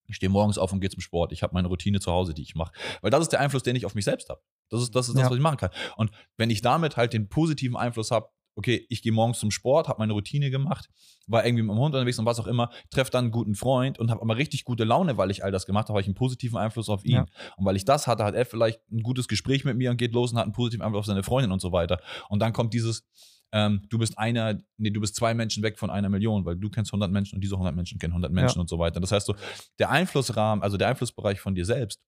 ich stehe morgens auf und gehe zum Sport, ich habe meine Routine zu Hause, die ich mache. Weil das ist der Einfluss, den ich auf mich selbst habe. Das ist, das ist das, Ja. was ich machen kann. Und wenn ich damit halt den positiven Einfluss habe, okay, ich gehe morgens zum Sport, habe meine Routine gemacht, war irgendwie mit dem Hund unterwegs und was auch immer, treffe dann einen guten Freund und habe aber richtig gute Laune, weil ich all das gemacht habe, habe ich einen positiven Einfluss auf ihn. Ja. Und weil ich das hatte, hat er vielleicht ein gutes Gespräch mit mir und geht los und hat einen positiven Einfluss auf seine Freundin und so weiter. Und dann kommt dieses, ähm, du bist einer, nee, du bist zwei Menschen weg von einer Million, weil du kennst 100 Menschen und diese 100 Menschen kennen 100 Menschen und so weiter. Das heißt so, der Einflussrahmen, also der Einflussbereich von dir selbst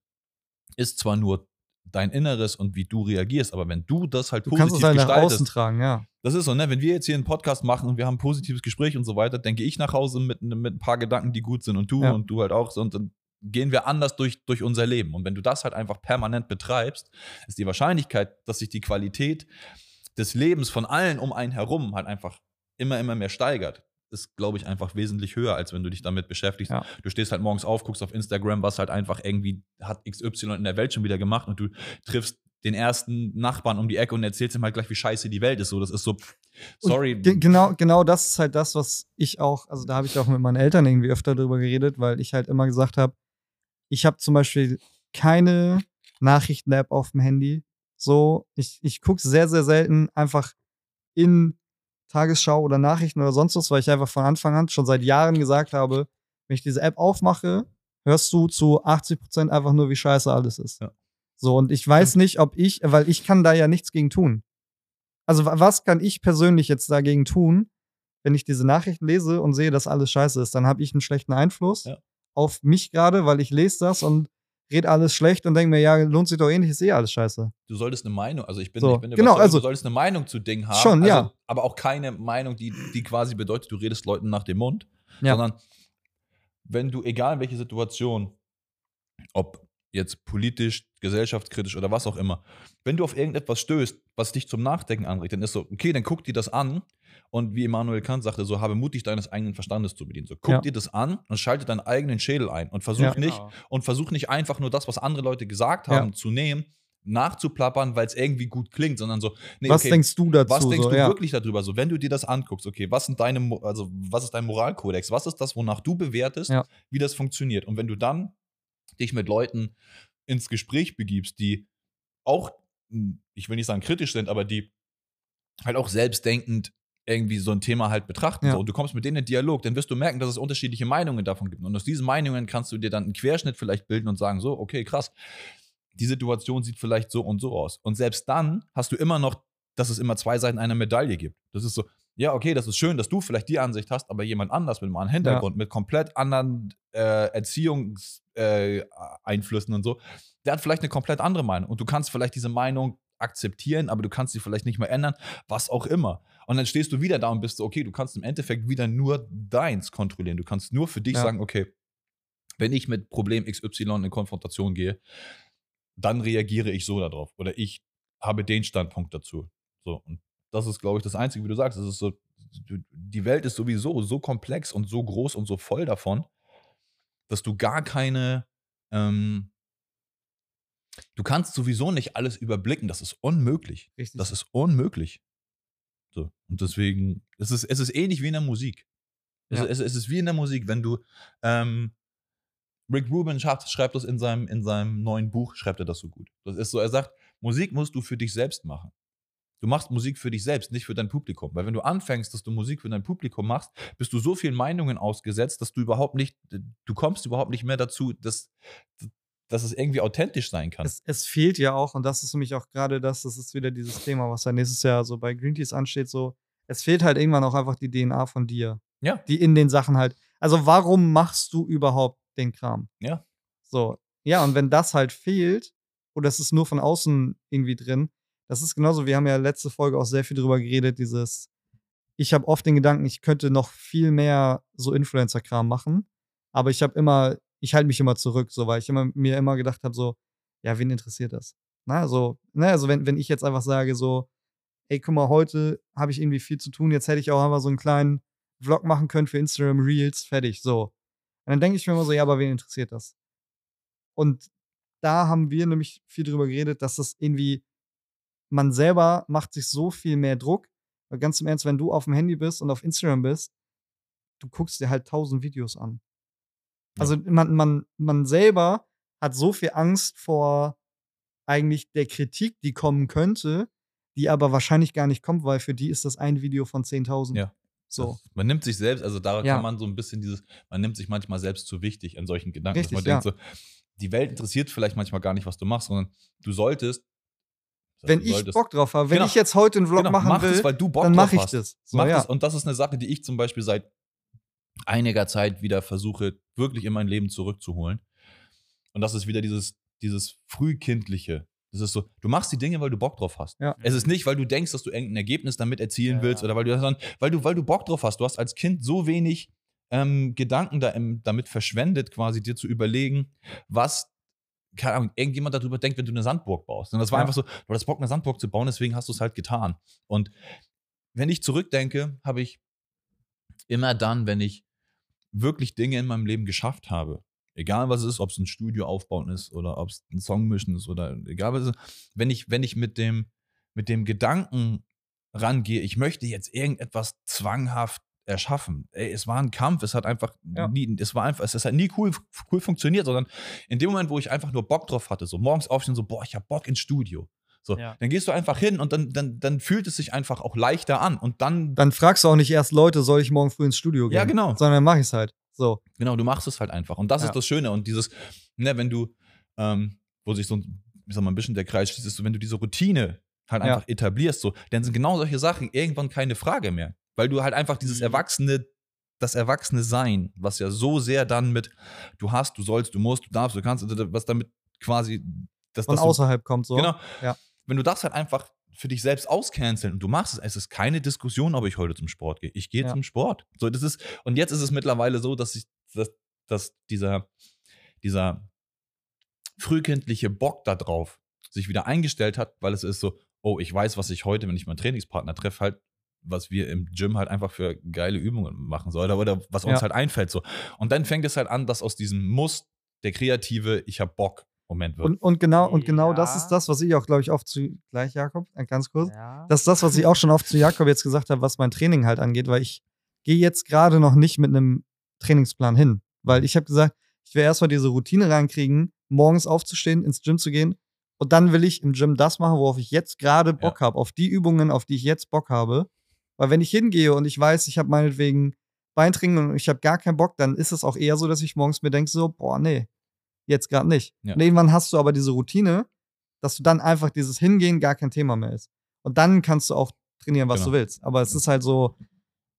ist zwar nur dein Inneres und wie du reagierst, aber wenn du das halt Du kannst positiv es halt nach gestaltest, außen tragen, ja. das ist so, ne? Wenn wir jetzt hier einen Podcast machen und wir haben ein positives Gespräch und so weiter, gehe ich nach Hause mit, mit ein paar Gedanken, die gut sind und du Ja. und du halt auch und dann gehen wir anders durch, durch unser Leben. Und wenn du das halt einfach permanent betreibst, ist die Wahrscheinlichkeit, dass sich die Qualität des Lebens von allen um einen herum halt einfach immer, immer mehr steigert, ist, glaube ich, einfach wesentlich höher, als wenn du dich damit beschäftigst. Ja. Du stehst halt morgens auf, guckst auf Instagram, was halt einfach irgendwie hat XY in der Welt schon wieder gemacht und du triffst den ersten Nachbarn um die Ecke und erzählst ihm halt gleich, wie scheiße die Welt ist. So, das ist so, sorry. Ge genau, genau das ist halt das, was ich auch, also da habe ich auch mit meinen Eltern irgendwie öfter drüber geredet, weil ich halt immer gesagt habe, ich habe zum Beispiel keine Nachrichten-App auf dem Handy. So, ich, ich gucke sehr, sehr selten einfach in Tagesschau oder Nachrichten oder sonst was, weil ich einfach von Anfang an schon seit Jahren gesagt habe, wenn ich diese App aufmache, hörst du zu 80% einfach nur, wie scheiße alles ist. Ja. So, und ich weiß nicht, ob ich, weil ich kann da ja nichts gegen tun. Also, wa- was kann ich persönlich jetzt dagegen tun, wenn ich diese Nachrichten lese und sehe, dass alles scheiße ist? Dann habe ich einen schlechten Einfluss Ja. auf mich gerade, weil ich lese das und rede alles schlecht und denke mir, ja, lohnt sich doch eh nicht, ist eh alles scheiße. du solltest eine Meinung, also ich bin, So, ich bin genau, überzeugt, also- du solltest eine Meinung zu Dingen haben. Schon, also, ja. Aber auch keine Meinung, die, die quasi bedeutet, du redest Leuten nach dem Mund, Ja. sondern wenn du, egal in welche Situation, ob jetzt politisch, gesellschaftskritisch oder was auch immer, wenn du auf irgendetwas stößt, was dich zum Nachdenken anregt, dann ist so, okay, dann guck dir das an und wie Immanuel Kant sagte, so habe Mut, dich deines eigenen Verstandes zu bedienen. So, guck Ja. dir das an und schalte deinen eigenen Schädel ein und versuch Ja. nicht, Genau. und versuch nicht einfach nur das, was andere Leute gesagt Ja. haben, zu nehmen, nachzuplappern, weil es irgendwie gut klingt, sondern so, nee, was okay, denkst du dazu? was denkst so, du ja. wirklich darüber? So, wenn du dir das anguckst, okay, was sind deine, also was ist dein Moralkodex? Was ist das, wonach du bewertest, Ja. wie das funktioniert? Und wenn du dann dich mit Leuten ins Gespräch begibst, die auch, hm, ich will nicht sagen kritisch sind, aber die halt auch selbstdenkend irgendwie so ein Thema halt betrachten. Ja. So, und du kommst mit denen in Dialog, dann wirst du merken, dass es unterschiedliche Meinungen davon gibt. Und aus diesen Meinungen kannst du dir dann einen Querschnitt vielleicht bilden und sagen, so, okay, krass, die Situation sieht vielleicht so und so aus. Und selbst dann hast du immer noch, dass es immer zwei Seiten einer Medaille gibt. Das ist so, ja, okay, das ist schön, dass du vielleicht die Ansicht hast, aber jemand anders mit einem anderen Hintergrund, mit komplett anderen äh, Erziehungseinflüssen äh, und so, der hat vielleicht eine komplett andere Meinung. Und du kannst vielleicht diese Meinung akzeptieren, aber du kannst sie vielleicht nicht mehr ändern, was auch immer. Und dann stehst du wieder da und bist so, okay, du kannst im Endeffekt wieder nur deins kontrollieren. Du kannst nur für dich ja. sagen, okay, wenn ich mit Problem XY in Konfrontation gehe, dann reagiere ich so darauf. Oder ich habe den Standpunkt dazu. So, und das ist, glaube ich, das Einzige, wie du sagst. Das ist so, die Welt ist sowieso so komplex und so groß und so voll davon, dass du gar keine, ähm, du kannst sowieso nicht alles überblicken. Das ist unmöglich. Richtig. Das ist unmöglich. So. Und deswegen, es ist, es ist ähnlich wie in der Musik. Es, ja. es, es ist wie in der Musik, wenn du, ähm, Rick Rubin schreibt, schreibt das in seinem, in seinem neuen Buch, schreibt er das so gut. Das ist so, er sagt, Musik musst du für dich selbst machen. Du machst Musik für dich selbst, nicht für dein Publikum. Weil wenn du anfängst, dass du Musik für dein Publikum machst, bist du so vielen Meinungen ausgesetzt, dass du überhaupt nicht, du kommst überhaupt nicht mehr dazu, dass, dass es irgendwie authentisch sein kann. Es, es fehlt ja auch, und das ist für mich auch gerade das, das ist wieder dieses Thema, was ja nächstes Jahr so bei Green Teas ansteht, so, es fehlt halt irgendwann auch einfach die DNA von dir. Ja. Die in den Sachen halt. Also warum machst du überhaupt den Kram? Ja. So. Ja, und wenn das halt fehlt, oder es ist nur von außen irgendwie drin, das ist genauso, wir haben ja letzte Folge auch sehr viel drüber geredet, dieses, ich habe oft den Gedanken, ich könnte noch viel mehr so Influencer-Kram machen, aber ich habe immer, ich halte mich immer zurück, so, weil ich immer, mir immer gedacht habe, so, ja, wen interessiert das? Na, so, ne, also wenn, wenn ich jetzt einfach sage, so, ey, guck mal, heute habe ich irgendwie viel zu tun, jetzt hätte ich auch einfach so einen kleinen Vlog machen können für Instagram Reels, fertig, so. Und dann denke ich mir immer so, ja, aber wen interessiert das? Und da haben wir nämlich viel drüber geredet, dass das irgendwie man selber macht sich so viel mehr Druck. Weil ganz im Ernst, wenn du auf dem Handy bist und auf Instagram bist, du guckst dir halt tausend Videos an. Ja. Also man, man, man selber hat so viel Angst vor eigentlich der Kritik, die kommen könnte, die aber wahrscheinlich gar nicht kommt, weil für die ist das ein Video von 10.000. Ja. So. Das, man nimmt sich selbst, also da ja. kann man so ein bisschen dieses, man nimmt sich manchmal selbst zu wichtig an solchen Gedanken, Richtig, dass man ja. denkt so, die Welt interessiert vielleicht manchmal gar nicht, was du machst, sondern du solltest wenn ich Bock drauf habe, wenn genau. ich jetzt heute einen Vlog genau. machen mach will, es, weil du Bock dann mache ich das. So, mach ja. das. Und das ist eine Sache, die ich zum Beispiel seit einiger Zeit wieder versuche, wirklich in mein Leben zurückzuholen. Und das ist wieder dieses, dieses frühkindliche. Das ist so, du machst die Dinge, weil du Bock drauf hast. Ja. Es ist nicht, weil du denkst, dass du irgendein Ergebnis damit erzielen ja. willst oder weil du, sondern weil du, weil du Bock drauf hast. Du hast als Kind so wenig ähm, Gedanken da im, damit verschwendet, quasi dir zu überlegen, was keine Ahnung, irgendjemand darüber denkt, wenn du eine Sandburg baust. Und das war ja. einfach so, du hast Bock, eine Sandburg zu bauen, deswegen hast du es halt getan. Und wenn ich zurückdenke, habe ich immer dann, wenn ich wirklich Dinge in meinem Leben geschafft habe, egal was es ist, ob es ein Studio aufbauen ist oder ob es ein Song mischen ist oder egal was es ist, wenn ich, wenn ich mit dem, mit dem Gedanken rangehe, ich möchte jetzt irgendetwas zwanghaft erschaffen. Ey, es war ein Kampf, es hat einfach ja. nie, es war einfach, es, es hat nie cool, cool funktioniert, sondern in dem Moment, wo ich einfach nur Bock drauf hatte, so morgens aufstehen, so, boah, ich hab Bock ins Studio. So, ja. dann gehst du einfach hin und dann, dann, dann fühlt es sich einfach auch leichter an. Und dann. Dann fragst du auch nicht erst Leute, soll ich morgen früh ins Studio gehen? Ja, genau. Sondern dann mach ich es halt. So. Genau, du machst es halt einfach. Und das ja. ist das Schöne. Und dieses, ne, wenn du, ähm, wo sich so ich sag mal, ein bisschen der Kreis schließt, ist so, wenn du diese Routine halt einfach ja. etablierst, so, dann sind genau solche Sachen irgendwann keine Frage mehr. Weil du halt einfach dieses mhm. Erwachsene, das Erwachsene Sein, was ja so sehr dann mit du hast, du sollst, du musst, du darfst, du kannst, was damit quasi das, von außerhalb du, kommt so. Genau. Ja. Wenn du das halt einfach für dich selbst auscanceln und du machst es, es ist keine Diskussion, ob ich heute zum Sport gehe. Ich gehe ja. zum Sport. So, das ist, und jetzt ist es mittlerweile so, dass ich, dass, dass dieser, dieser frühkindliche Bock da drauf sich wieder eingestellt hat, weil es ist so, oh, ich weiß, was ich heute, wenn ich meinen Trainingspartner treffe, halt was wir im Gym halt einfach für geile Übungen machen sollen oder, was uns ja. halt einfällt so. Und dann fängt es halt an, dass aus diesem Muss der kreative ich hab Bock Moment wird. Und, und genau und genau ja. das ist das, was ich auch glaube ich oft zu gleich Jakob, äh, ganz kurz. Ja. Das ist das, was ich auch schon oft zu Jakob jetzt gesagt habe, was mein Training halt angeht, weil ich gehe jetzt gerade noch nicht mit einem Trainingsplan hin, weil ich habe gesagt, ich will erstmal diese Routine reinkriegen, morgens aufzustehen, ins Gym zu gehen und dann will ich im Gym das machen, worauf ich jetzt gerade Bock ja. habe, auf die Übungen, auf die ich jetzt Bock habe. Weil wenn ich hingehe und ich weiß, ich habe meinetwegen Beintraining und ich habe gar keinen Bock, dann ist es auch eher so, dass ich morgens mir denke, so, boah, nee, jetzt gerade nicht. Ja. Und irgendwann hast du aber diese Routine, dass du dann einfach dieses Hingehen gar kein Thema mehr ist. Und dann kannst du auch trainieren, was Genau. du willst. Aber es ist halt so,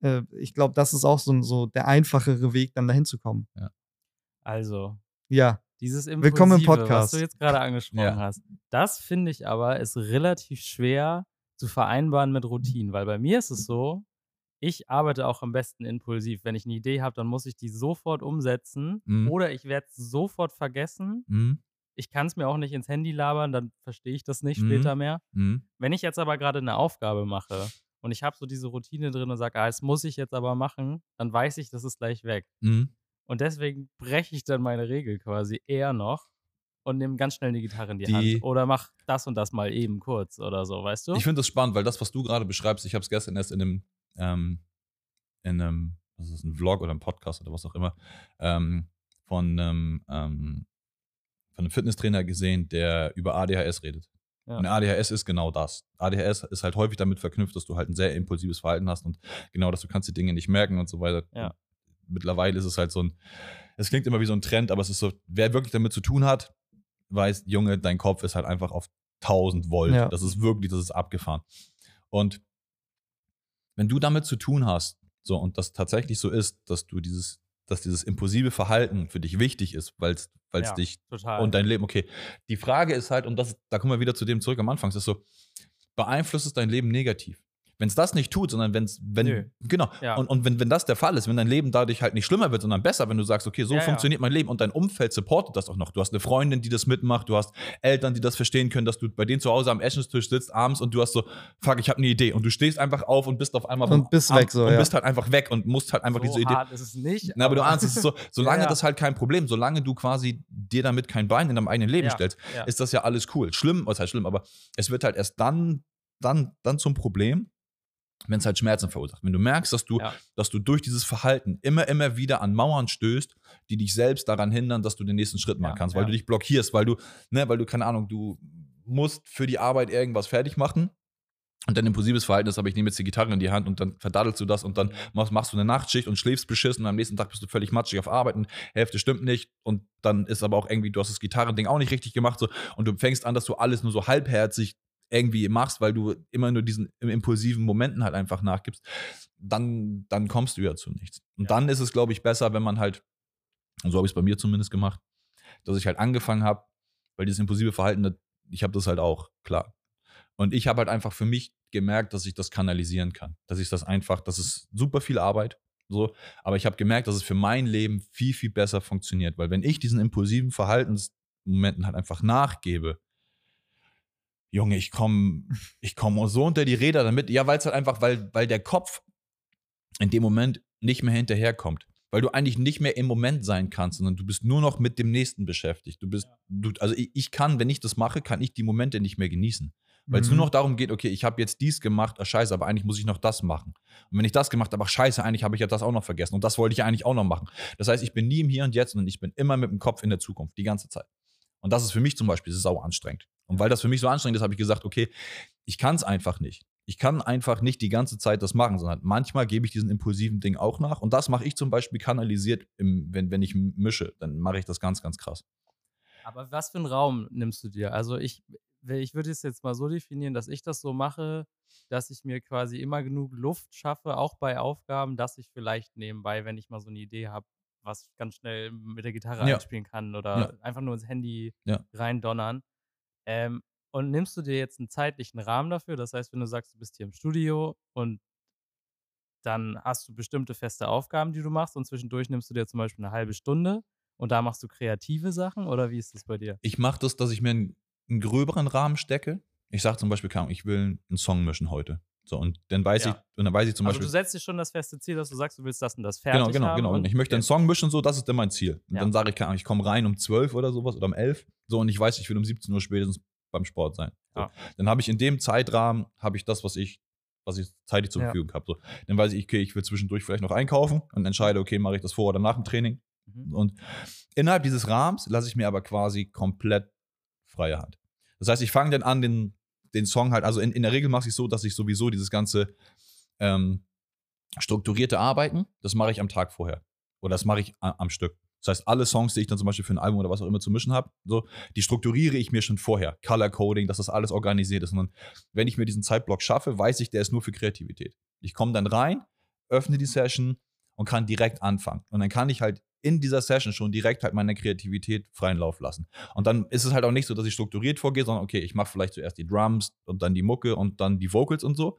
äh, ich glaube, das ist auch so, so der einfachere Weg, dann dahin zu kommen. Also, Ja, dieses Impulsive, Willkommen im was Podcast. du jetzt gerade angesprochen Ja. hast, das finde ich aber ist relativ schwer zu vereinbaren mit Routinen, weil bei mir ist es so, ich arbeite auch am besten impulsiv. Wenn ich eine Idee habe, dann muss ich die sofort umsetzen Mhm. oder ich werde es sofort vergessen. Mhm. Ich kann es mir auch nicht ins Handy labern, dann verstehe ich das nicht Mhm. später mehr. Mhm. Wenn ich jetzt aber gerade eine Aufgabe mache und ich habe so diese Routine drin und sage, ah, das muss ich jetzt aber machen, dann weiß ich, das ist gleich weg. Mhm. Und deswegen breche ich dann meine Regel quasi eher noch und nehme ganz schnell eine Gitarre in die, Die- Hand. Oder mach das und das mal eben kurz oder so, weißt du? Ich finde das spannend, weil das, was du gerade beschreibst, ich habe es gestern erst in einem, ähm, in einem, was ist das, ein Vlog oder ein Podcast oder was auch immer, ähm, von einem, ähm, von einem Fitnesstrainer gesehen, der über ADHS redet. Ja. Und ADHS ist genau das. ADHS ist halt häufig damit verknüpft, dass du halt ein sehr impulsives Verhalten hast und genau, dass du kannst die Dinge nicht merken und so weiter. Ja. Mittlerweile ist es halt so ein, es klingt immer wie so ein Trend, aber es ist so, wer wirklich damit zu tun hat, weiß, Junge, dein Kopf ist halt einfach auf 1000 Volt. Ja. Das ist wirklich, das ist abgefahren. Und wenn du damit zu tun hast, so und das tatsächlich so ist, dass du dieses, dass dieses impulsive Verhalten für dich wichtig ist, weil es Ja, dich total. und dein Leben, okay. Die Frage ist halt, und das, da kommen wir wieder zu dem zurück am Anfang, es ist so, beeinflusst es dein Leben negativ? Wenn es das nicht tut, sondern wenn's, wenn, Nö. genau, Ja. und, und wenn, wenn das der Fall ist, wenn dein Leben dadurch halt nicht schlimmer wird, sondern besser, wenn du sagst, okay, so Ja, ja. funktioniert mein Leben und dein Umfeld supportet das auch noch. Du hast eine Freundin, die das mitmacht, du hast Eltern, die das verstehen können, dass du bei denen zu Hause am Essenstisch sitzt abends und du hast so, fuck, ich habe eine Idee und du stehst einfach auf und bist auf einmal Und bist weg so, und ja. bist halt einfach weg und musst halt einfach so diese Idee hart ist es nicht. na, aber du ahnst, es ist so, solange Ja, ja. das halt kein Problem, solange du quasi dir damit kein Bein in deinem eigenen Leben Ja, stellst, ja. ist das ja alles cool. Schlimm, was heißt schlimm, aber es wird halt erst dann, dann, dann zum Problem, wenn es halt Schmerzen verursacht. Wenn du merkst, dass du, Ja. dass du durch dieses Verhalten immer, immer wieder an Mauern stößt, die dich selbst daran hindern, dass du den nächsten Schritt machen Ja, kannst, weil ja. du dich blockierst, weil du, ne, weil du, keine Ahnung, du musst für die Arbeit irgendwas fertig machen. Und dein impulsives Verhalten ist, aber ich nehme jetzt die Gitarre in die Hand und dann verdaddelst du das und dann machst, machst du eine Nachtschicht und schläfst beschissen und am nächsten Tag bist du völlig matschig auf Arbeit und Hälfte stimmt nicht und dann ist aber auch irgendwie, du hast das Gitarrending auch nicht richtig gemacht so und du fängst an, dass du alles nur so halbherzig irgendwie machst, weil du immer nur diesen impulsiven Momenten halt einfach nachgibst, dann, dann kommst du ja zu nichts. Und Ja. dann ist es, glaube ich, besser, wenn man halt, und so habe ich es bei mir zumindest gemacht, dass ich halt angefangen habe, weil dieses impulsive Verhalten, ich habe das halt auch, klar. Und ich habe halt einfach für mich gemerkt, dass ich das kanalisieren kann. Dass ich das einfach, das ist super viel Arbeit, so, aber ich habe gemerkt, dass es für mein Leben viel, viel besser funktioniert. Weil wenn ich diesen impulsiven Verhaltensmomenten halt einfach nachgebe, Junge, ich komme ich komm so unter die Räder damit. Ja, weil es halt einfach, weil, weil der Kopf in dem Moment nicht mehr hinterherkommt. Weil du eigentlich nicht mehr im Moment sein kannst, sondern du bist nur noch mit dem Nächsten beschäftigt. Du bist, du, also ich, ich kann, wenn ich das mache, kann ich die Momente nicht mehr genießen. Weil es Mhm. nur noch darum geht, okay, ich habe jetzt dies gemacht, ah, scheiße, aber eigentlich muss ich noch das machen. Und wenn ich das gemacht habe, ach scheiße, eigentlich habe ich ja das auch noch vergessen und das wollte ich eigentlich auch noch machen. Das heißt, ich bin nie im Hier und Jetzt, sondern ich bin immer mit dem Kopf in der Zukunft, die ganze Zeit. Und das ist für mich zum Beispiel sau anstrengend. Und weil das für mich so anstrengend ist, habe ich gesagt, okay, ich kann es einfach nicht. Ich kann einfach nicht die ganze Zeit das machen, sondern manchmal gebe ich diesen impulsiven Ding auch nach. Und das mache ich zum Beispiel kanalisiert, im, wenn, wenn ich mische, dann mache ich das ganz, ganz krass. Aber was für einen Raum nimmst du dir? Also ich, ich würde es jetzt mal so definieren, dass ich das so mache, dass ich mir quasi immer genug Luft schaffe, auch bei Aufgaben, dass ich vielleicht nebenbei, wenn ich mal so eine Idee habe, was ich ganz schnell mit der Gitarre Ja. einspielen kann oder Ja. einfach nur ins Handy Ja. reindonnern. Ähm, und nimmst du dir jetzt einen zeitlichen Rahmen dafür? Das heißt, wenn du sagst, du bist hier im Studio und dann hast du bestimmte feste Aufgaben, die du machst und zwischendurch nimmst du dir zum Beispiel eine halbe Stunde und da machst du kreative Sachen oder wie ist das bei dir? Ich mache das, dass ich mir einen, einen gröberen Rahmen stecke. Ich sage zum Beispiel, ich will einen Song mischen heute. So, und dann weiß Ja. ich, und dann weiß ich zum also Beispiel. du setzt dir schon das feste Ziel, dass du sagst, du willst das und das fertig Genau, genau, haben genau. und- Ich möchte einen okay. Song mischen, so, das ist dann mein Ziel. Und Ja. dann sage ich, keine Ahnung, ich komme rein um 12 oder sowas oder um 11. So, und ich weiß, ich will um 17 Uhr spätestens beim Sport sein. So. Ja. Dann habe ich in dem Zeitrahmen, habe ich das, was ich, was ich zeitlich zur. Verfügung habe. So. Dann weiß ich, okay, ich will zwischendurch vielleicht noch einkaufen und entscheide, okay, mache ich das vor oder nach dem Training. Mhm. Und innerhalb dieses Rahmens lasse ich mir aber quasi komplett freie Hand. Das heißt, ich fange dann an, den, den Song halt, also in, in der Regel mache ich so, dass ich sowieso dieses ganze ähm, strukturierte Arbeiten, das mache ich am Tag vorher. Oder das mache ich am Stück. Das heißt, alle Songs, die ich dann zum Beispiel für ein Album oder was auch immer zu mischen habe, so, die strukturiere ich mir schon vorher. Color Coding, dass das alles organisiert ist. Und dann, wenn ich mir diesen Zeitblock schaffe, weiß ich, der ist nur für Kreativität. Ich komme dann rein, öffne die Session und kann direkt anfangen. Und dann kann ich halt in dieser Session schon direkt halt meine Kreativität freien Lauf lassen. Und dann ist es halt auch nicht so, dass ich strukturiert vorgehe, sondern okay, ich mache vielleicht zuerst die Drums und dann die Mucke und dann die Vocals und so.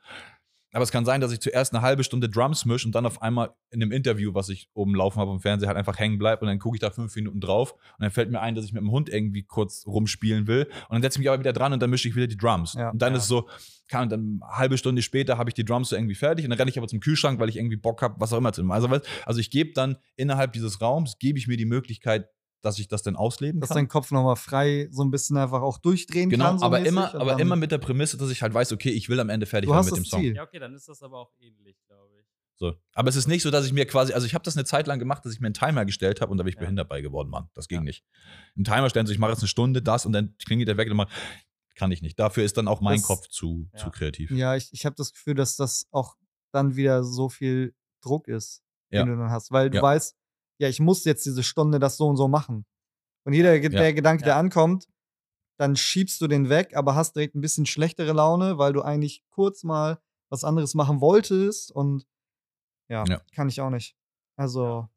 Aber es kann sein, dass ich zuerst eine halbe Stunde Drums mische und dann auf einmal in einem Interview, was ich oben laufen habe im Fernsehen, halt einfach hängen bleibe und dann gucke ich da fünf Minuten drauf und dann fällt mir ein, dass ich mit dem Hund irgendwie kurz rumspielen will und dann setze ich mich aber wieder dran und dann mische ich wieder die Drums. Ja, und dann ja. ist es so, kann, dann eine halbe Stunde später habe ich die Drums so irgendwie fertig und dann renne ich aber zum Kühlschrank, weil ich irgendwie Bock habe, was auch immer zu machen. Also, also ich gebe dann innerhalb dieses Raums, gebe ich mir die Möglichkeit, dass ich das dann ausleben Dass kann. dein Kopf nochmal frei so ein bisschen einfach auch durchdrehen Genau, kann. So aber mäßig, immer, aber immer mit der Prämisse, dass ich halt weiß, okay, ich will am Ende fertig werden mit dem das Song. Ziel. Ja, okay, dann ist das aber auch ähnlich, glaube ich. So. Aber es ist nicht so, dass ich mir quasi, also ich habe das eine Zeit lang gemacht, dass ich mir einen Timer gestellt habe und da bin ich Ja. behindert bei geworden, Mann. Das ging Ja. nicht. Einen Timer stellen, so ich mache jetzt eine Stunde das und dann klingelt der weg und mal kann ich nicht. Dafür ist dann auch mein Das- Kopf zu, Ja. zu kreativ. Ja, ich, ich habe das Gefühl, dass das auch dann wieder so viel Druck ist, Ja. den du dann hast. Weil du Ja. weißt, ja, ich muss jetzt diese Stunde das so und so machen. Und jeder, Ja. der Gedanke, der ankommt, dann schiebst du den weg, aber hast direkt ein bisschen schlechtere Laune, weil du eigentlich kurz mal was anderes machen wolltest und ja, Ja. kann ich auch nicht. Also,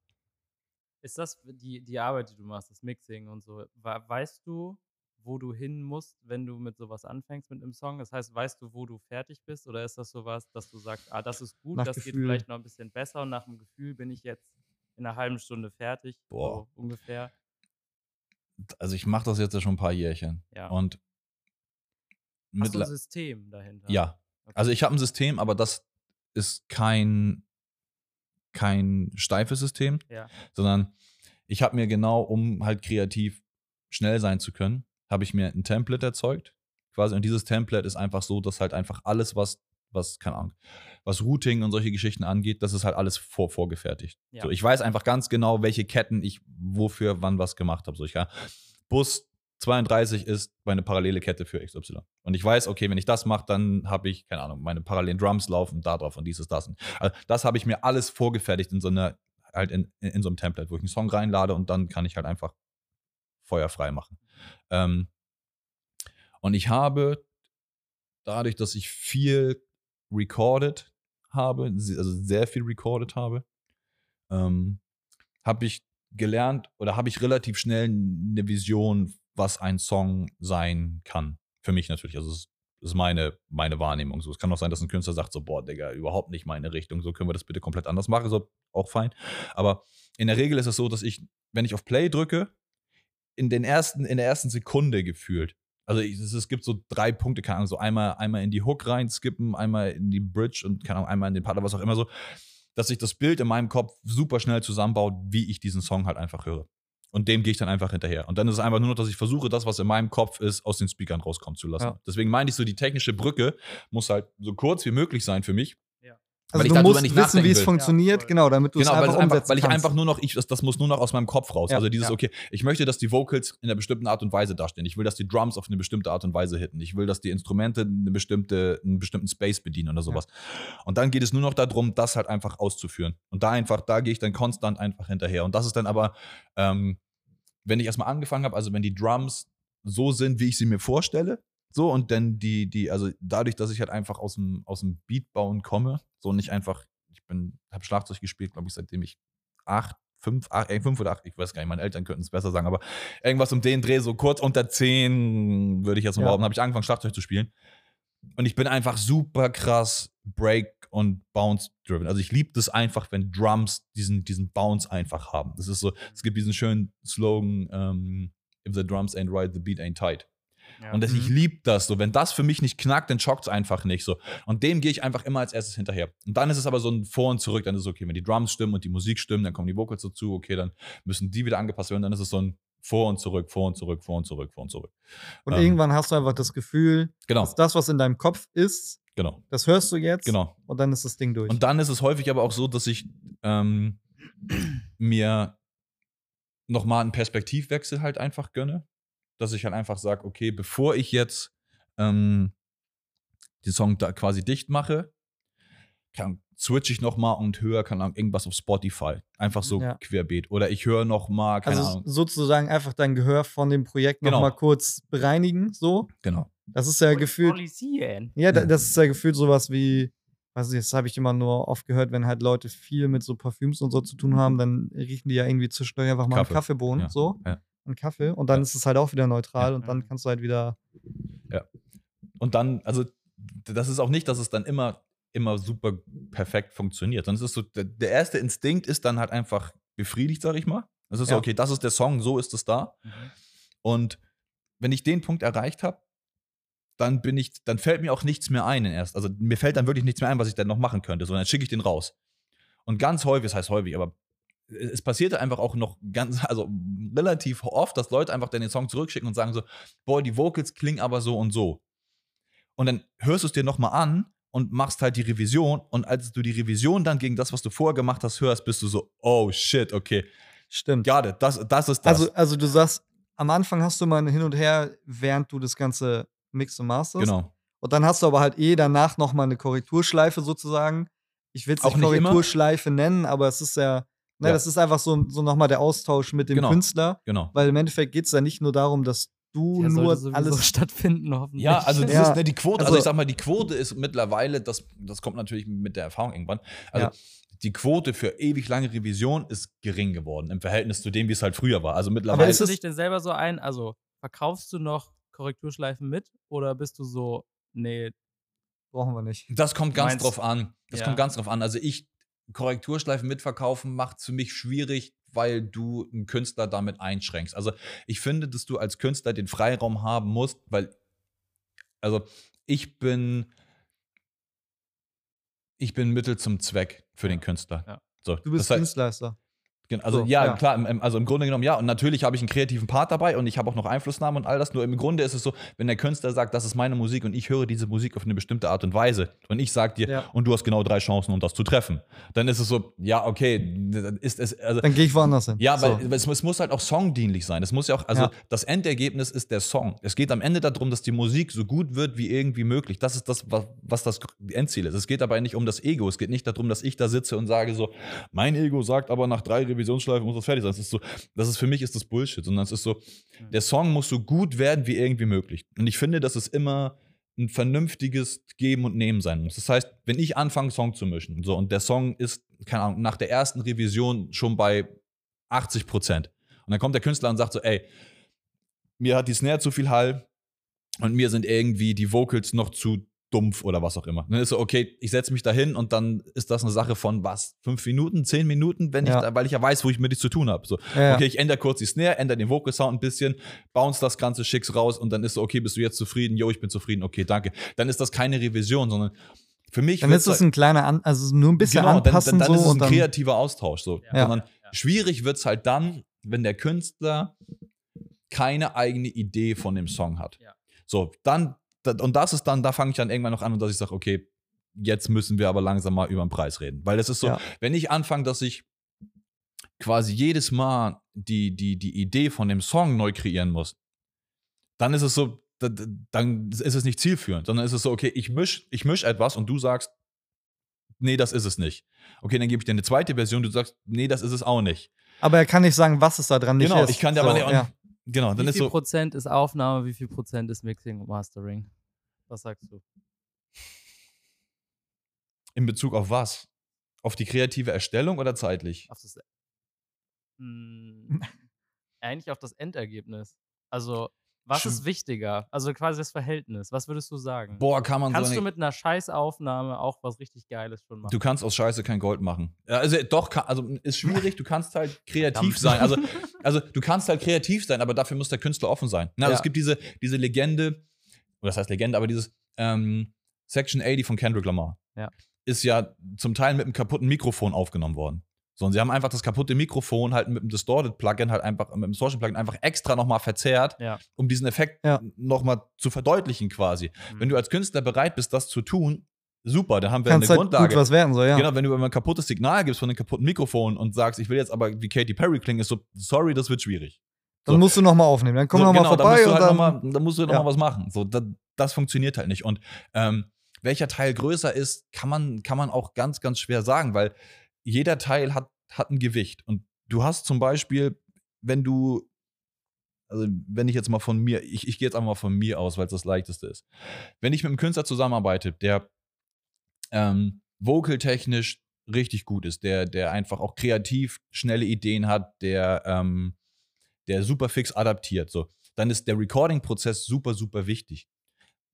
Ist das die, die Arbeit, die du machst, das Mixing und so, we- weißt du, wo du hin musst, wenn du mit sowas anfängst mit einem Song? Das heißt, weißt du, wo du fertig bist? Oder ist das sowas, dass du sagst, ah, das ist gut, Nach das geht Gefühl. vielleicht noch ein bisschen besser und nach dem Gefühl bin ich jetzt in einer halben Stunde fertig? Boah. So ungefähr. Also ich mache das jetzt ja schon ein paar Jährchen. Ja. Und Hast du ein System dahinter? ja. Okay. Also ich habe ein System, aber das ist kein, kein steifes System, Ja. sondern ich habe mir genau, um halt kreativ schnell sein zu können, habe ich mir ein Template erzeugt. Quasi. Und dieses Template ist einfach so, dass halt einfach alles, was, was, keine Ahnung, was Routing und solche Geschichten angeht, das ist halt alles vor, vorgefertigt. Ja. So, ich weiß einfach ganz genau, welche Ketten ich wofür wann was gemacht habe. So, ich kann, Bus 32 ist meine parallele Kette für XY. Und ich weiß, okay, wenn ich das mache, dann habe ich, keine Ahnung, meine parallelen Drums laufen da drauf und dieses, das. Und, also das habe ich mir alles vorgefertigt in so einer, halt in, in, in so einem Template, wo ich einen Song reinlade und dann kann ich halt einfach feuerfrei machen. Ähm, und ich habe dadurch, dass ich viel recorded habe, also sehr viel recorded habe, ähm, habe ich gelernt oder habe ich relativ schnell eine Vision, was ein Song sein kann. Für mich natürlich. Also es ist meine, meine Wahrnehmung. So, es kann auch sein, dass ein Künstler sagt, so, boah, Digga, überhaupt nicht meine Richtung, so können wir das bitte komplett anders machen, so auch fein. Aber in der Regel ist es so, dass ich, wenn ich auf Play drücke, in den ersten, in der ersten Sekunde gefühlt. Also ich, es, es gibt so drei Punkte, keine Ahnung, so einmal, einmal in die Hook rein skippen, einmal in die Bridge und keine Ahnung, einmal in den Part, oder was auch immer so, dass sich das Bild in meinem Kopf super schnell zusammenbaut, wie ich diesen Song halt einfach höre. Und dem gehe ich dann einfach hinterher. Und dann ist es einfach nur noch, dass ich versuche, das, was in meinem Kopf ist, aus den Speakern rauskommen zu lassen. Ja. Deswegen meine ich so, die technische Brücke muss halt so kurz wie möglich sein für mich. Also ich du musst nicht wissen, wie es funktioniert, Ja, genau, damit du Genau, es weil, einfach es einfach, umsetzen weil ich kannst. einfach nur noch, ich, das, das muss nur noch aus meinem Kopf raus. Ja, also dieses, ja. okay, ich möchte, dass die Vocals in einer bestimmten Art und Weise dastehen. Ich will, dass die Drums auf eine bestimmte Art und Weise hitten. Ich will, dass die Instrumente eine bestimmte, einen bestimmten Space bedienen oder sowas. Und dann geht es nur noch darum, das halt einfach auszuführen. Und da einfach, da gehe ich dann konstant einfach hinterher. Und das ist dann aber, ähm, wenn ich erstmal angefangen habe, also wenn die Drums so sind, wie ich sie mir vorstelle, so und dann die, die, also dadurch, dass ich halt einfach aus dem, aus dem Beatbauen komme, so nicht einfach, ich bin, habe Schlagzeug gespielt, glaube ich, seitdem ich acht, fünf, acht, äh, fünf oder acht, ich weiß gar nicht, meine Eltern könnten es besser sagen, aber irgendwas um den Dreh, so kurz unter zehn, würde ich jetzt mal Ja. behaupten, habe ich angefangen, Schlagzeug zu spielen. Und ich bin einfach super krass Break- und Bounce-driven. Also ich liebe das einfach, wenn Drums diesen, diesen Bounce einfach haben. Das ist so, es gibt diesen schönen Slogan, ähm, if the drums ain't right, the beat ain't tight. Ja. Und das, ich Mhm. liebe das so. Wenn das für mich nicht knackt, dann schockt es einfach nicht so. Und dem gehe ich einfach immer als erstes hinterher. Und dann ist es aber so ein Vor und Zurück. Dann ist es okay, wenn die Drums stimmen und die Musik stimmt, dann kommen die Vocals dazu. Okay, dann müssen die wieder angepasst werden. Dann ist es so ein Vor und Zurück, Vor und Zurück, Vor und Zurück, Vor und Zurück. Und ähm, irgendwann hast du einfach das Gefühl, Genau, dass das, was in deinem Kopf ist, genau, das hörst du jetzt genau. und dann ist das Ding durch. Und dann ist es häufig aber auch so, dass ich ähm, mir nochmal einen Perspektivwechsel halt einfach gönne. Dass ich halt einfach sage, okay, bevor ich jetzt ähm, den Song da quasi dicht mache, kann, switch ich noch mal und höre kann irgendwas auf Spotify, einfach so Ja. querbeet oder ich höre noch mal keine Also Ahnung. sozusagen einfach dein Gehör von dem Projekt Genau. noch mal kurz bereinigen, so. Genau. Das ist ja gefühlt, Polisieren. ja, da, Ja. das ist ja gefühlt sowas wie, weiß ich, das habe ich immer nur oft gehört, wenn halt Leute viel mit so Parfüms und so zu tun haben, dann riechen die ja irgendwie zwischendurch einfach mal Kaffee. einen Kaffeebohnen, Ja. so. Ja. Einen Kaffee. Und dann Ja. ist es halt auch wieder neutral Ja. und dann kannst du halt wieder. Und dann, also, das ist auch nicht, dass es dann immer, immer super perfekt funktioniert, sondern es ist so, der, erste Instinkt ist dann halt einfach befriedigt, sag ich mal. Es ist so, Ja. okay, das ist der Song, so ist es da. Mhm. Und wenn ich den Punkt erreicht habe, dann bin ich, dann fällt mir auch nichts mehr ein erst. Also mir fällt dann wirklich nichts mehr ein, was ich dann noch machen könnte, sondern dann schicke ich den raus. Und ganz häufig, das heißt häufig, aber es passierte einfach auch noch ganz, also relativ oft, dass Leute einfach dann den Song zurückschicken und sagen so, boah, die Vocals klingen aber so und so. Und dann hörst du es dir nochmal an und machst halt die Revision. Und als du die Revision dann gegen das, was du vorher gemacht hast, hörst, bist du so, oh shit, okay, Stimmt. it, das, das ist das. Also, also du sagst, am Anfang hast du mal ein Hin und Her, während du das Ganze mixst und masterst. genau. Und dann hast du aber halt eh danach noch mal eine Korrekturschleife sozusagen. Ich will es nicht. Korrekturschleife nennen, aber es ist ja, ne, Ja. das ist einfach so, so noch mal der Austausch mit dem Genau. Künstler. Genau. Weil im Endeffekt geht es ja nicht nur darum, dass du Der nur alles. stattfinden, hoffentlich. Ja, also das Ja. ist ne, die Quote, also, Also- ich sag mal, die Quote ist mittlerweile, das, das kommt natürlich mit der Erfahrung irgendwann. Also Ja. die Quote für ewig lange Revision ist gering geworden im Verhältnis zu dem, wie es halt früher war. Also Aber mittlerweile ist bist du dich denn selber so ein, also verkaufst du noch Korrekturschleifen mit oder bist du so, nee, Brauchen wir nicht. Das kommt ganz Meinst- drauf an. Das Ja. kommt ganz drauf an. Also ich, Korrekturschleifen mitverkaufen macht für mich schwierig, weil du einen Künstler damit einschränkst. Also ich finde, dass du als Künstler den Freiraum haben musst, weil, also ich bin, ich bin Mittel zum Zweck für den Künstler. Ja. So, Du bist das heißt, Dienstleister. Also So, ja, ja. klar, im- also im Grunde genommen ja. Und natürlich habe ich einen kreativen Part dabei und ich habe auch noch Einflussnahme und all das. Nur im Grunde ist es so, wenn der Künstler sagt, das ist meine Musik und ich höre diese Musik auf eine bestimmte Art und Weise und ich sage dir, Ja. und du hast genau drei Chancen, um das zu treffen, dann ist es so, ja, okay, dann ist es, also Dann gehe ich woanders hin. ja, so. weil es, es muss halt auch songdienlich sein. Es muss ja auch, also Ja. das Endergebnis ist der Song. Es geht am Ende darum, dass die Musik so gut wird wie irgendwie möglich. Das ist das, was, was das Endziel ist. Es geht dabei nicht um das Ego. Es geht nicht darum, dass ich da sitze und sage so, mein Ego sagt aber nach drei Revisionsschleifen muss das fertig sein. Das ist so, das ist für mich ist das Bullshit. Sondern es ist so, der Song muss so gut werden wie irgendwie möglich. Und ich finde, dass es immer ein vernünftiges Geben und Nehmen sein muss. Das heißt, wenn ich anfange, Song zu mischen, so, und der Song ist, keine Ahnung, nach der ersten Revision schon bei 80 Prozent. Und dann kommt der Künstler und sagt so, ey, mir hat die Snare zu viel Hall und mir sind irgendwie die Vocals noch zu dumpf oder was auch immer. Dann ist so, okay, ich setze mich da hin und dann ist das eine Sache von was? Fünf Minuten, zehn Minuten, wenn ich Ja. da, weil ich ja weiß, wo ich mit dich zu tun habe. So, Ja, okay, ich ändere kurz die Snare, ändere den Vocal Sound ein bisschen, bounce das Ganze, schick's raus und dann ist so, okay, bist du jetzt zufrieden? Jo, ich bin zufrieden, okay, danke. Dann ist das keine Revision, sondern für mich Dann ist das halt- ein kleiner, An also nur ein bisschen genau, dann, anpassen dann, dann so ist es ein dann. kreativer Austausch. So. Ja. Sondern Ja. schwierig wird es halt dann, wenn der Künstler keine eigene Idee von dem Song hat. Ja. So, dann, da- und das ist dann, da fange ich dann irgendwann noch an und dass ich sage, okay, jetzt müssen wir aber langsam mal über den Preis reden. Weil es ist so, Ja. wenn ich anfange, dass ich quasi jedes Mal die, die, die Idee von dem Song neu kreieren muss, dann ist es so, da- da- dann ist es nicht zielführend, sondern ist es so, okay, ich misch, ich misch etwas und du sagst, nee, das ist es nicht. Okay, dann gebe ich dir eine zweite Version, du sagst, nee, das ist es auch nicht. Aber er kann nicht sagen, was es da dran nicht genau, ist. ich kann dir so, aber nicht, ja. Genau, dann wie ist viel so, Prozent ist Aufnahme, wie viel Prozent ist Mixing und Mastering? Was sagst du? in Bezug auf was? Auf die kreative Erstellung oder zeitlich? Auf das, Hm, eigentlich auf das Endergebnis. Also, was ist wichtiger? Also quasi das Verhältnis. Was würdest du sagen? Boah, kann man Kannst so du mit einer Scheißaufnahme auch was richtig Geiles schon machen? Du kannst aus Scheiße kein Gold machen. Also doch, kann, also ist schwierig, du kannst halt kreativ sein. Also, also du kannst halt kreativ sein, aber dafür muss der Künstler offen sein. Also Ja. Es gibt diese, diese Legende, oder das heißt Legende, aber dieses ähm, Section 80 von Kendrick Lamar. Ja. Ist ja zum Teil mit einem kaputten Mikrofon aufgenommen worden. Und sie haben einfach das kaputte Mikrofon halt mit dem Distorted Plugin halt einfach, mit dem Distortion Plugin einfach extra nochmal verzerrt, Ja. um diesen Effekt Ja. nochmal zu verdeutlichen quasi. Mhm. Wenn du als Künstler bereit bist, das zu tun, super, dann haben wir Kannst eine halt Grundlage. gut was werden, so, ja. Genau, wenn du immer ein kaputtes Signal gibst von einem kaputten Mikrofon und sagst, ich will jetzt aber wie Katy Perry klingen, ist so, sorry, das wird schwierig. Dann so. musst du nochmal aufnehmen. Dann komm so, noch nochmal genau, vorbei da musst halt dann. noch mal, da musst du noch Ja. was machen. So, das, das funktioniert halt nicht. Und ähm, welcher Teil größer ist, kann man, kann man auch ganz, ganz schwer sagen, weil jeder Teil hat, hat ein Gewicht. Und du hast zum Beispiel, wenn du, also wenn ich jetzt mal von mir, ich, ich gehe jetzt einfach mal von mir aus, weil es das leichteste ist. Wenn ich mit einem Künstler zusammenarbeite, der ähm, vocal-technisch richtig gut ist, der, der einfach auch kreativ schnelle Ideen hat, der, ähm, der super fix adaptiert, so, dann ist der Recording-Prozess super, super wichtig.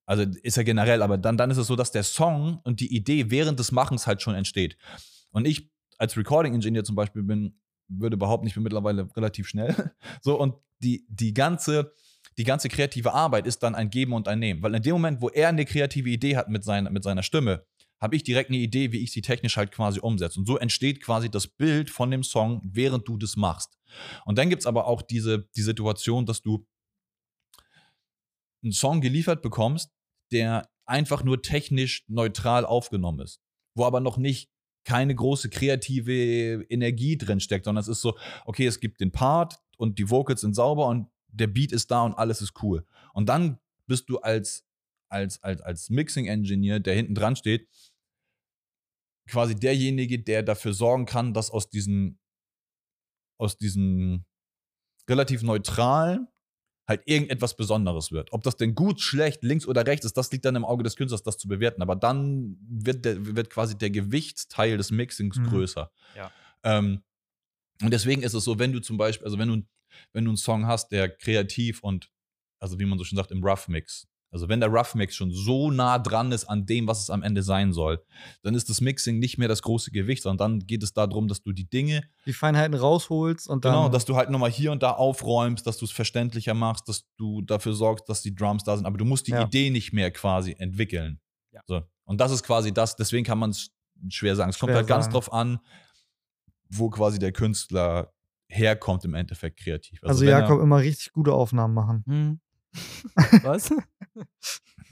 Also ist er generell, aber dann, dann ist es so, dass der Song und die Idee während des Machens halt schon entsteht. Und ich als Recording-Ingenieur zum Beispiel bin, würde behaupten, ich bin mittlerweile relativ schnell. So, und die, die ganze, die ganze kreative Arbeit ist dann ein Geben und ein Nehmen. Weil in dem Moment, wo er eine kreative Idee hat mit, sein, mit seiner Stimme, habe ich direkt eine Idee, wie ich sie technisch halt quasi umsetze. Und so entsteht quasi das Bild von dem Song, während du das machst. Und dann gibt es aber auch diese, die Situation, dass du einen Song geliefert bekommst, der einfach nur technisch neutral aufgenommen ist, wo aber noch nicht keine große kreative Energie drin steckt, sondern es ist so, okay, es gibt den Part und die Vocals sind sauber und der Beat ist da und alles ist cool. Und dann bist du als, als, als, als Mixing-Engineer, der hinten dran steht, quasi derjenige, der dafür sorgen kann, dass aus diesen, aus diesen relativ neutralen halt irgendetwas Besonderes wird. Ob das denn gut, schlecht, links oder rechts ist, das liegt dann im Auge des Künstlers, das zu bewerten. Aber dann wird, der, wird quasi der Gewichtsteil des Mixings mhm. größer. Ja. Ähm, und deswegen ist es so, wenn du zum Beispiel, also wenn du, wenn du einen Song hast, der kreativ und, also wie man so schon sagt, im Rough Mix, also wenn der Rough Mix schon so nah dran ist an dem, was es am Ende sein soll, dann ist das Mixing nicht mehr das große Gewicht, sondern dann geht es darum, dass du die Dinge. Die Feinheiten rausholst und dann. Genau, dass du halt nochmal hier und da aufräumst, dass du es verständlicher machst, dass du dafür sorgst, dass die Drums da sind. Aber du musst die ja. Idee nicht mehr quasi entwickeln. Ja. So. Und das ist quasi das, deswegen kann man es schwer sagen. Es kommt halt sagen. ganz drauf an, wo quasi der Künstler herkommt im Endeffekt kreativ. Also, also Jakob immer richtig gute Aufnahmen machen. Hm. Was?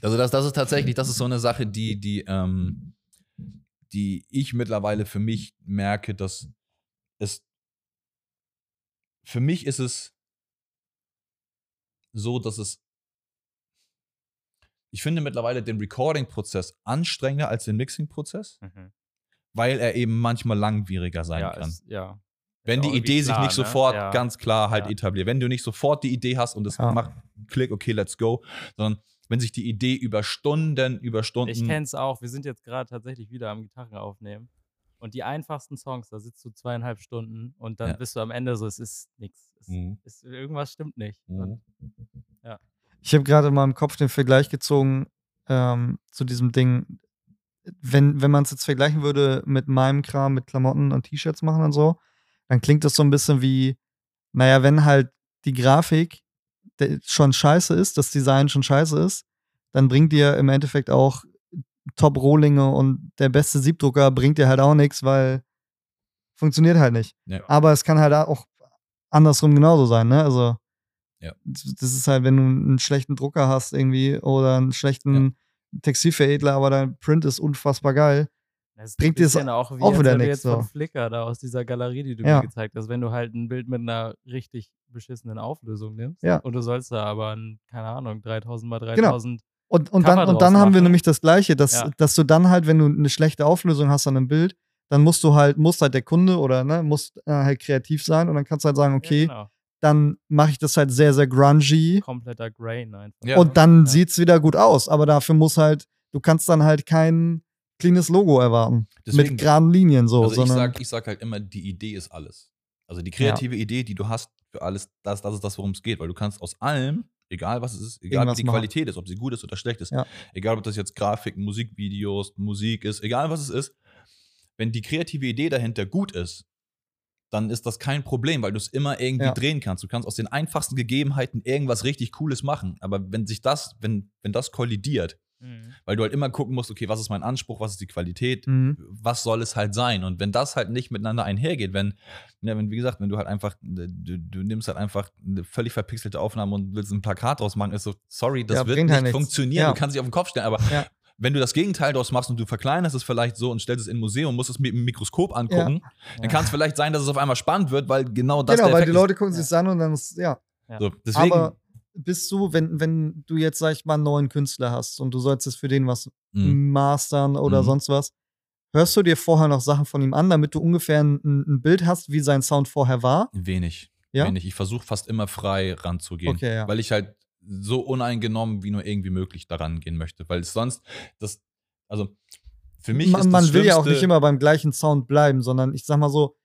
Also das, das ist tatsächlich, das ist so eine Sache, die, die, ähm, die ich mittlerweile für mich merke, dass es für mich ist es so, dass es ich finde mittlerweile den Recording-Prozess anstrengender als den Mixing-Prozess, mhm. weil er eben manchmal langwieriger sein ja, kann. Es, ja. Wenn die Idee klar, sich nicht ne? sofort ja. ganz klar halt ja. etabliert. Wenn du nicht sofort die Idee hast und es ja. macht Klick, okay, let's go, sondern wenn sich die Idee über Stunden, über Stunden. Ich kenne es auch. Wir sind jetzt gerade tatsächlich wieder am Gitarren aufnehmen. Und die einfachsten Songs, da sitzt du zweieinhalb Stunden und dann bist du am Ende so, es ist nichts. Mhm. Irgendwas stimmt nicht. Mhm. Und, ja. Ich habe gerade in meinem Kopf den Vergleich gezogen ähm, zu diesem Ding. Wenn, wenn man es jetzt vergleichen würde mit meinem Kram, mit Klamotten und T-Shirts machen und so, dann klingt das so ein bisschen wie, naja, wenn halt die Grafik schon scheiße ist, das Design schon scheiße ist, dann bringt dir im Endeffekt auch Top-Rohlinge und der beste Siebdrucker bringt dir halt auch nichts, weil funktioniert halt nicht. Ja. Aber es kann halt auch andersrum genauso sein, ne? Also, ja. das ist halt, wenn du einen schlechten Drucker hast irgendwie oder einen schlechten ja. Textilveredler, aber dein Print ist unfassbar geil, das bringt dir auch, wie auch wieder nichts. jetzt so. von Flickr da aus dieser Galerie, die du ja. mir gezeigt hast, wenn du halt ein Bild mit einer richtig beschissenen Auflösung nimmst ja. und du sollst da aber, ein, keine Ahnung, 3000 mal 3000 genau. Und, und dann, und dann haben wir nämlich das Gleiche, dass, ja. dass du dann halt, wenn du eine schlechte Auflösung hast an einem Bild, dann musst du halt, muss halt der Kunde oder ne, muss äh, halt kreativ sein und dann kannst du halt sagen, okay, ja, genau. dann mache ich das halt sehr, sehr grungy. Kompletter Grain einfach. Ja. Und dann ja. sieht es wieder gut aus. Aber dafür muss halt, du kannst dann halt kein cleanes Logo erwarten. Deswegen, mit geraden Linien so. Also ich sag, ich sag halt immer, die Idee ist alles. Also die kreative Idee, die du hast für alles, das, das ist das, worum es geht. Weil du kannst aus allem egal was es ist, egal Irgendwas wie die machen. Qualität ist, ob sie gut ist oder schlecht ist, ja. egal ob das jetzt Grafiken, Musikvideos, Musik ist, egal was es ist, wenn die kreative Idee dahinter gut ist, dann ist das kein Problem, weil du es immer irgendwie ja. drehen kannst. Du kannst aus den einfachsten Gegebenheiten irgendwas richtig Cooles machen. Aber wenn sich das, wenn, wenn das kollidiert, Mhm. Weil du halt immer gucken musst, okay, was ist mein Anspruch, was ist die Qualität, mhm. was soll es halt sein? Und wenn das halt nicht miteinander einhergeht, wenn, ja, wenn, wie gesagt, wenn du halt einfach, du, du nimmst halt einfach eine völlig verpixelte Aufnahme und willst ein Plakat draus machen, ist so, sorry, das ja, wird nicht halt funktionieren, ja. du kannst dich auf den Kopf stellen, aber ja. wenn du das Gegenteil daraus machst und du verkleinerst es vielleicht so und stellst es in ein Museum, musst es mit einem Mikroskop angucken, dann kann es vielleicht sein, dass es auf einmal spannend wird, weil genau das Genau, weil die Leute gucken sich das an und dann ist, ja. So, deswegen, aber bist du, wenn, wenn du jetzt, sag ich mal, einen neuen Künstler hast und du sollst jetzt für den was Mhm. mastern oder Mhm. sonst was, hörst du dir vorher noch Sachen von ihm an, damit du ungefähr ein, ein Bild hast, wie sein Sound vorher war? Wenig. Ja? Wenig. Ich versuche fast immer frei ranzugehen. Okay, ja. Weil ich halt so uneingenommen wie nur irgendwie möglich daran gehen möchte. Weil es sonst, das, also für mich man ist das man will ja auch nicht immer beim gleichen Sound bleiben, sondern ich sag mal so,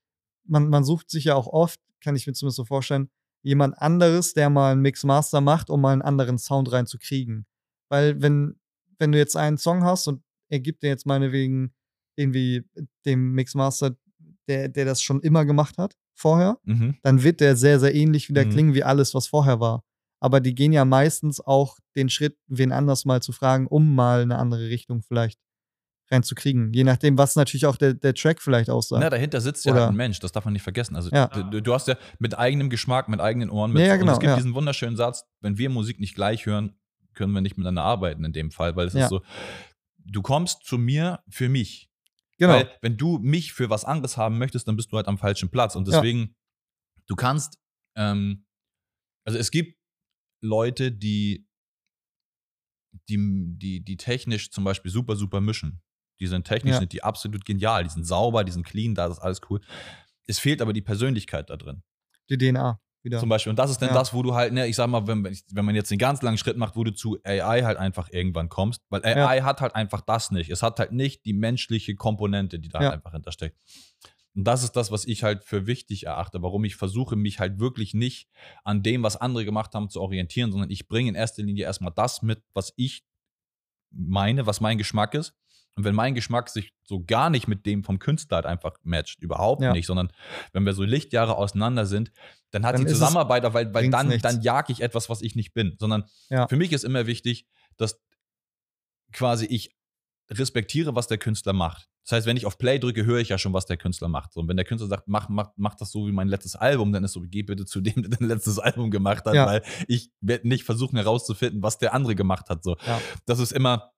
man, man sucht sich ja auch oft, kann ich mir zumindest so vorstellen, jemand anderes, der mal einen Mixmaster macht, um mal einen anderen Sound reinzukriegen. Weil wenn, wenn du jetzt einen Song hast und er gibt dir jetzt meinetwegen irgendwie dem Mixmaster, der, der das schon immer gemacht hat, vorher, Mhm. dann wird der sehr, sehr ähnlich wieder Mhm. klingen wie alles, was vorher war. Aber die gehen ja meistens auch den Schritt, wen anders mal zu fragen, um mal eine andere Richtung vielleicht reinzukriegen. Je nachdem, was natürlich auch der, der Track vielleicht aussagt. Na, dahinter sitzt ja Oder- halt ein Mensch, das darf man nicht vergessen. Also Ja. du, du hast ja mit eigenem Geschmack, mit eigenen Ohren, mit, Ja, ja, und genau, es gibt ja. diesen wunderschönen Satz, wenn wir Musik nicht gleich hören, können wir nicht miteinander arbeiten in dem Fall, weil es ist so, du kommst zu mir für mich. genau. Weil wenn du mich für was anderes haben möchtest, dann bist du halt am falschen Platz. Und deswegen, du kannst, ähm, also es gibt Leute, die, die, die, die technisch zum Beispiel super, super mischen. Die sind technisch, Ja. sind die absolut genial, die sind sauber, die sind clean, da ist alles cool. Es fehlt aber die Persönlichkeit da drin. die DNA wieder. Zum Beispiel. Und das ist dann Ja. das, wo du halt, ne, ich sag mal, wenn, wenn man jetzt einen ganz langen Schritt macht, wo du zu AI halt einfach irgendwann kommst, weil AI hat halt einfach das nicht. Es hat halt nicht die menschliche Komponente, die da Ja. halt einfach hintersteckt. Und das ist das, was ich halt für wichtig erachte, warum ich versuche, mich halt wirklich nicht an dem, was andere gemacht haben, zu orientieren, sondern ich bringe in erster Linie erstmal das mit, was ich meine, was mein Geschmack ist. Und wenn mein Geschmack sich so gar nicht mit dem vom Künstler halt einfach matcht, überhaupt Ja. nicht, sondern wenn wir so Lichtjahre auseinander sind, dann hat Dann die es- Zusammenarbeit, weil, weil dann, nichts. dann jag ich etwas, was ich nicht bin. Sondern Ja. für mich ist immer wichtig, dass quasi ich respektiere, was der Künstler macht. Das heißt, wenn ich auf Play drücke, höre ich ja schon, was der Künstler macht. So, und wenn der Künstler sagt, mach, mach, mach das so wie mein letztes Album, dann ist so, geh bitte zu dem, der dein letztes Album gemacht hat, Ja. weil ich werde nicht versuchen herauszufinden, was der andere gemacht hat. So. Das ist immer,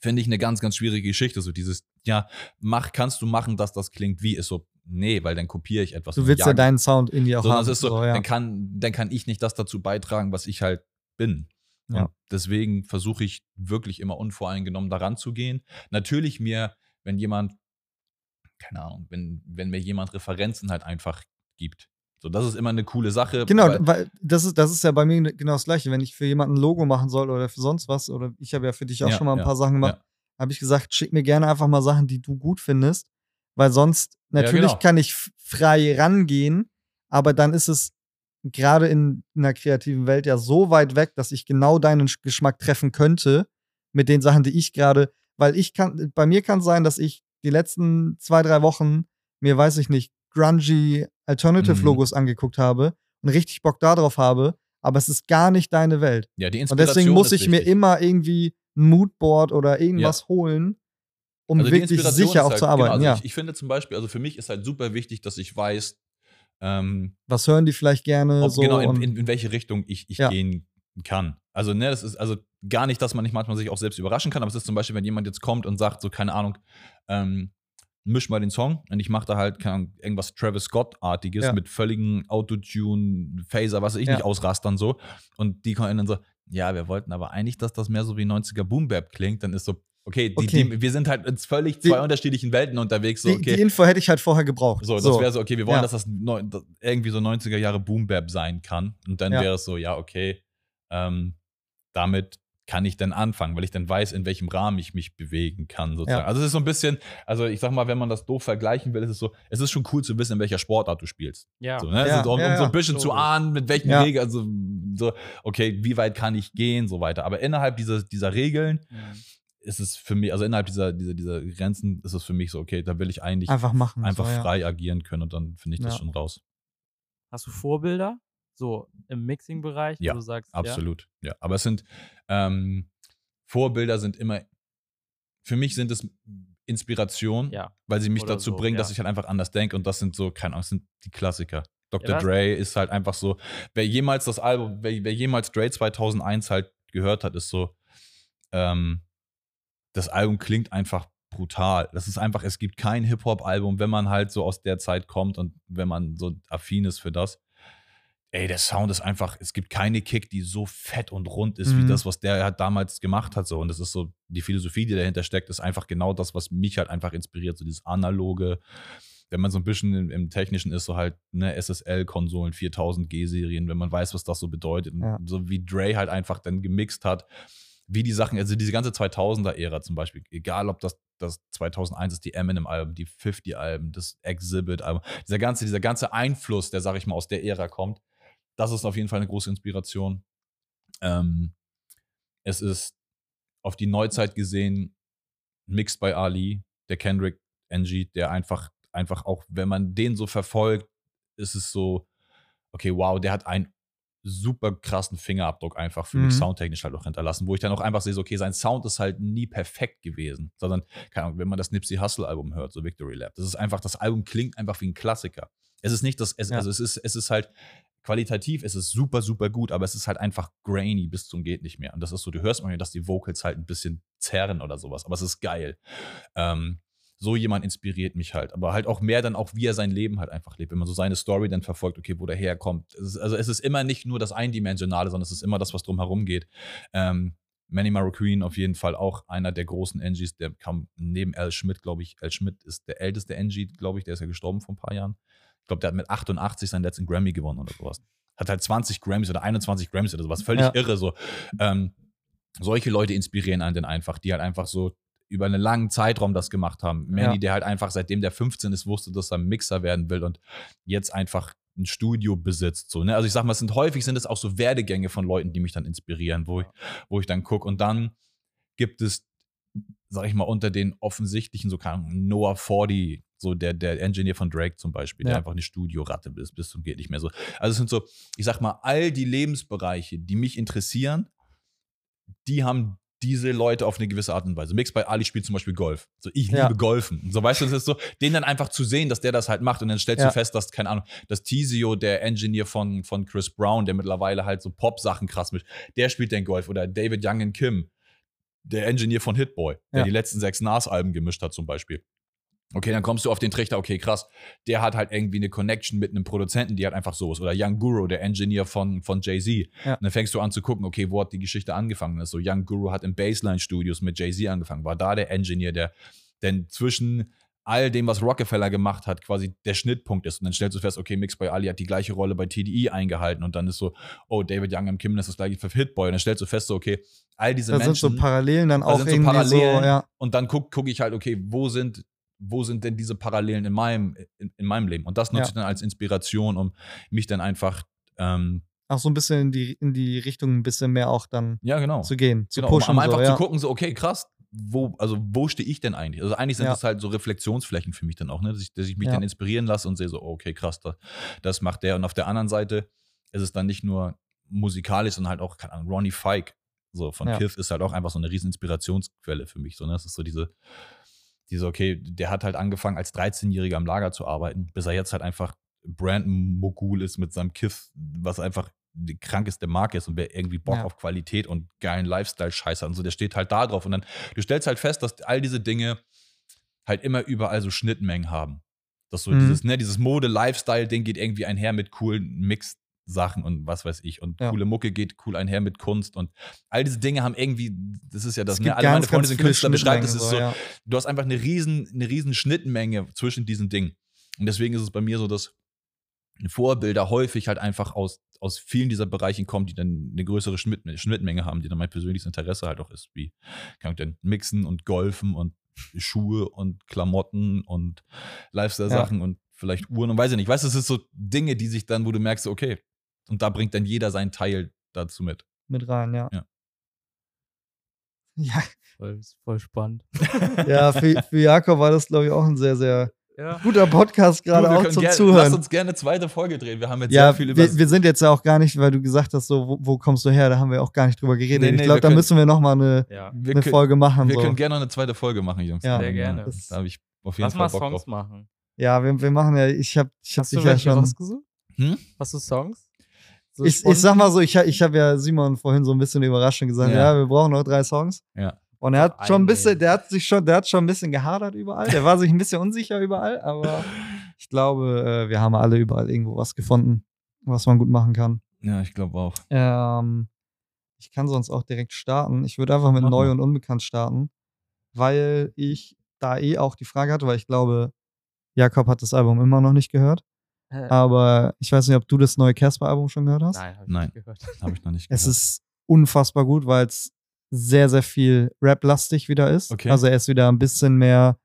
finde ich, eine ganz, ganz schwierige Geschichte. So dieses, ja, mach, kannst du machen, dass das klingt wie, ist so, nee, weil dann kopiere ich etwas. du willst ja deinen Sound in dir auch sondern haben. ist so, ja. dann, kann, dann kann ich nicht das dazu beitragen, was ich halt bin. Ja. Und deswegen versuche ich wirklich immer unvoreingenommen daran zu gehen. Natürlich mir, wenn jemand, keine Ahnung, wenn, wenn mir jemand Referenzen halt einfach gibt. So, das ist immer eine coole Sache. Genau, weil- weil das ist, das ist ja bei mir genau das Gleiche. Wenn ich für jemanden ein Logo machen soll oder für sonst was, oder ich habe ja für dich auch Ja, schon mal ein ja, paar Sachen gemacht, ja. habe ich gesagt, schick mir gerne einfach mal Sachen, die du gut findest, weil sonst, natürlich genau. kann ich frei rangehen, aber dann ist es gerade in einer kreativen Welt ja so weit weg, dass ich genau deinen Sch- Geschmack treffen könnte mit den Sachen, die ich gerade, weil ich kann, bei mir kann es sein, dass ich die letzten zwei, drei Wochen mir, weiß ich nicht, grungy Alternative Mhm. Logos angeguckt habe und richtig Bock darauf habe, aber es ist gar nicht deine Welt. ja, die Und Inspiration deswegen muss ich mir immer irgendwie ein Moodboard oder irgendwas holen, um Also wirklich sicher auch halt, zu arbeiten. Genau, also ja. ich, ich finde zum Beispiel, also für mich ist halt super wichtig, dass ich weiß, ähm, Was hören die vielleicht gerne? ob, so genau, in, und- in, in welche Richtung ich, ich Ja. gehen kann. Also, ne, das ist also gar nicht, dass man nicht manchmal sich auch selbst überraschen kann, aber es ist zum Beispiel, wenn jemand jetzt kommt und sagt, so, keine Ahnung, ähm, misch mal den Song und ich mache da halt Ahnung, irgendwas Travis Scott-artiges Ja. mit völligen Autotune, Phaser, was weiß ich Ja. nicht, ausrastern so. Und die kommen dann so, ja, wir wollten aber eigentlich, dass das mehr so wie 90er Boom Bap klingt, dann ist so, okay, die, Okay. Die, wir sind halt in völlig Die- zwei unterschiedlichen Welten unterwegs. So, die, okay. die Info hätte ich halt vorher gebraucht. So, das wäre so, okay, wir wollen, Ja. dass das das irgendwie so 90er Jahre Boom Bap sein kann. Und dann wäre es so, ja, okay, ähm, damit kann ich dann anfangen, weil ich dann weiß, in welchem Rahmen ich mich bewegen kann, sozusagen. Ja. Also es ist so ein bisschen, also ich sag mal, wenn man das doof vergleichen will, ist es so, es ist schon cool zu wissen, in welcher Sportart du spielst. Ja. So, ne? Ja, ist, um, um so ein bisschen zu Logisch. ahnen, mit welchen Ja. Regeln, also so, okay, wie weit kann ich gehen, so weiter. Aber innerhalb dieser, dieser Regeln ist es für mich, also innerhalb dieser, dieser, dieser Grenzen ist es für mich so, okay, da will ich eigentlich Einfach machen. einfach so, ja. frei agieren können und dann finde ich das Ja. schon raus. Hast du Vorbilder? So im Mixing-Bereich, Ja, du sagst, Absolut, ja. Aber es sind ähm, Vorbilder sind immer, für mich sind es Inspiration, Ja. ja. weil sie mich Oder dazu so, bringen, dass ja. ich halt einfach anders denke und das sind so, keine Ahnung, das sind die Klassiker. Dr. Ja, Dre ist halt einfach so, wer jemals das Album, wer, wer jemals Dre 2001 halt gehört hat, ist so, ähm, das Album klingt einfach brutal. Das ist einfach, es gibt kein Hip-Hop-Album, wenn man halt so aus der Zeit kommt und wenn man so affin ist für das. Ey, der Sound ist einfach, es gibt keine Kick, die so fett und rund ist, Mhm. wie das, was der halt damals gemacht hat. So. Und das ist so, die Philosophie, die dahinter steckt, ist einfach genau das, was mich halt einfach inspiriert. So dieses analoge, wenn man so ein bisschen im, im Technischen ist, so halt, ne, SSL-Konsolen, 4000 G-Serien, wenn man weiß, was das so bedeutet. Und Ja. So wie Dre halt einfach dann gemixt hat, wie die Sachen, also diese ganze 2000er-Ära zum Beispiel, egal ob das, das 2001 ist, die Eminem-Alben, die 50-Alben, das Exhibit-Album, dieser ganze, dieser ganze Einfluss, der, sag ich mal, aus der Ära kommt, das ist auf jeden Fall eine große Inspiration. Ähm, es ist auf die Neuzeit gesehen, mixed by Ali, der Kendrick NG, der einfach, einfach auch, wenn man den so verfolgt, ist es so, okay, wow, der hat einen super krassen Fingerabdruck einfach für mich Mhm. soundtechnisch halt auch hinterlassen, wo ich dann auch einfach sehe, so, okay, sein Sound ist halt nie perfekt gewesen, sondern, keine Ahnung, wenn man das Nipsey Hustle Album hört, so Victory Lab, das ist einfach, das Album klingt einfach wie ein Klassiker. Es ist nicht das, es, Ja. also es ist, es ist halt qualitativ, es ist super, super gut, aber es ist halt einfach grainy bis zum geht nicht mehr. Und das ist so, du hörst manchmal, dass die Vocals halt ein bisschen zerren oder sowas, aber es ist geil. Ähm, so jemand inspiriert mich halt, aber halt auch mehr dann auch, wie er sein Leben halt einfach lebt, wenn man so seine Story dann verfolgt, okay, wo der herkommt. Es ist, also es ist immer nicht nur das Eindimensionale, sondern es ist immer das, was drumherum geht. Ähm, Manny Marroquin auf jeden Fall auch einer der großen NGs, der kam neben Al Schmidt, glaube ich. Al Schmidt ist der älteste NG, glaube ich, der ist ja gestorben vor ein paar Jahren. Ich glaube, der hat mit 88 seinen letzten Grammy gewonnen oder sowas. Hat halt 20 Grammys oder 21 Grammys oder sowas. Völlig Ja. irre so. Ähm, solche Leute inspirieren einen dann einfach, die halt einfach so über einen langen Zeitraum das gemacht haben. Manny, Ja. der halt einfach, seitdem der 15 ist, wusste, dass er Mixer werden will und jetzt einfach ein Studio besitzt. So, ne? Also ich sag mal, es sind häufig sind es auch so Werdegänge von Leuten, die mich dann inspirieren, wo ich, wo ich dann gucke. Und dann gibt es, sag ich mal, unter den offensichtlichen, so Ahnung, Noah 40, so der, der Engineer von Drake zum Beispiel, der Ja. einfach eine Studioratte ist, bis zum geht nicht mehr so. Also es sind so, ich sag mal, all die Lebensbereiche, die mich interessieren, die haben diese Leute auf eine gewisse Art und Weise. Mix bei Ali spielt zum Beispiel Golf. So, ich liebe Ja. Golfen. Und so, weißt du, es ist so, den dann einfach zu sehen, dass der das halt macht und dann stellst Ja. du fest, dass, keine Ahnung, dass Tizio, der Engineer von, von Chris Brown, der mittlerweile halt so Pop-Sachen krass mischt, der spielt den Golf. Oder David Young and Kim, der Engineer von Hitboy, der Ja. die letzten sechs Nas-Alben gemischt hat zum Beispiel. Okay, dann kommst du auf den Trichter, okay, krass, der hat halt irgendwie eine Connection mit einem Produzenten, die halt einfach so ist. Oder Young Guru, der Engineer von, von Jay-Z. Ja. Und dann fängst du an zu gucken, okay, wo hat die Geschichte angefangen? Also Young Guru hat im Baseline-Studios mit Jay-Z angefangen, war da der Engineer, der denn zwischen all dem, was Rockefeller gemacht hat, quasi der Schnittpunkt ist. Und dann stellst du fest, okay, Mix by Ali hat die gleiche Rolle bei TDE eingehalten und dann ist so, oh, David Young am Kim ist das gleiche für Hitboy. Und dann stellst du fest, so, okay, all diese Da Menschen. sind so Parallelen dann da auch sind so irgendwie Parallelen. so, ja. Und dann gucke guck ich halt, okay, wo sind, wo sind denn diese Parallelen in meinem, in, in meinem Leben? Und das nutze Ja. ich dann als Inspiration, um mich dann einfach, ähm, Auch so ein bisschen in die, in die Richtung ein bisschen mehr auch dann ja, genau. zu gehen, zu genau, um, pushen. um einfach so, ja. zu gucken, so, okay, krass, wo, also wo stehe ich denn eigentlich? Also eigentlich sind Ja. das halt so Reflexionsflächen für mich dann auch, ne? dass, ich, dass ich mich Ja. dann inspirieren lasse und sehe so, okay, krass, das, das macht der. Und auf der anderen Seite ist es dann nicht nur musikalisch, sondern halt auch, keine Ahnung, Ronnie Fike, so von Ja. Kith ist halt auch einfach so eine riesen Inspirationsquelle für mich. So, ne? Das ist so diese, diese, okay, der hat halt angefangen als 13-Jähriger am Lager zu arbeiten, bis er jetzt halt einfach Brand-Mogul ist mit seinem Kith, was einfach die krankeste Marke ist und wer irgendwie Bock Ja. auf Qualität und geilen Lifestyle-Scheiß hat und so, der steht halt da drauf. Und dann, du stellst halt fest, dass all diese Dinge halt immer überall so Schnittmengen haben. Dass so Mhm. dieses, ne, dieses Mode-Lifestyle-Ding geht irgendwie einher mit coolen Mix-Sachen und was weiß ich. Und Ja. coole Mucke geht cool einher mit Kunst. Und all diese Dinge haben irgendwie, das ist ja das, ne? Alle meine ganz, Freunde ganz sind Künstler, beschreibt es ist so, ja. du hast einfach eine riesen, eine riesen Schnittmenge zwischen diesen Dingen. Und deswegen ist es bei mir so, dass Vorbilder häufig halt einfach aus, aus vielen dieser Bereichen kommen, die dann eine größere Schnitt, Schnittmenge haben, die dann mein persönliches Interesse halt auch ist, wie kann ich denn Mixen und Golfen und Schuhe und Klamotten und Lifestyle-Sachen und vielleicht Uhren und weiß ich nicht. Weißt du, es ist so Dinge, die sich dann, wo du merkst, okay, und da bringt dann jeder seinen Teil dazu mit. Mit rein, ja. Ja. Ja, Voll, voll spannend. ja für, für Jakob war das, glaube ich, auch ein sehr, sehr Ja. guter Podcast gerade auch können zum gerne- Lass Zuhören. uns gerne eine zweite Folge drehen. Wir haben jetzt Ja, sehr viel über wir, wir sind jetzt ja auch gar nicht, weil du gesagt hast, so, wo, wo kommst du her? Da haben wir auch gar nicht drüber geredet. Nee, nee, ich glaube, da können- müssen wir noch mal eine, ja. wir eine können- Folge machen. Wir so. können gerne noch eine zweite Folge machen, Jungs. Ja, Sehr gerne. Das, da habe ich auf jeden Lass Fall mal Bock Songs drauf. machen. Ja, wir, wir machen ja, ich habe ich hab dich ja schon. rausgesucht? Hm? Hast du Songs? So Ich, ich sag mal so, ich, ich habe ja Simon vorhin so ein bisschen überrascht und gesagt, Ja. ja. wir brauchen noch drei Songs. Ja. Und er hat schon ein bisschen, der hat sich schon, der hat schon ein bisschen gehadert überall. Der war sich ein bisschen unsicher überall, aber ich glaube, äh, wir haben alle überall irgendwo was gefunden. was man gut machen kann. Ja, ich glaube auch. Ähm, ich kann sonst auch direkt starten. Ich würde einfach mit neu und unbekannt starten, weil ich da eh auch die Frage hatte, weil ich glaube, Jakob hat das Album immer noch nicht gehört. Äh, Aber ich weiß nicht, ob du das neue Casper-Album schon gehört hast. Nein, habe ich Nein. nicht gehört. Habe ich noch nicht gehört. Es ist unfassbar gut, weil es sehr, sehr viel Rap-lastig wieder ist. Okay. Also er ist wieder ein bisschen mehr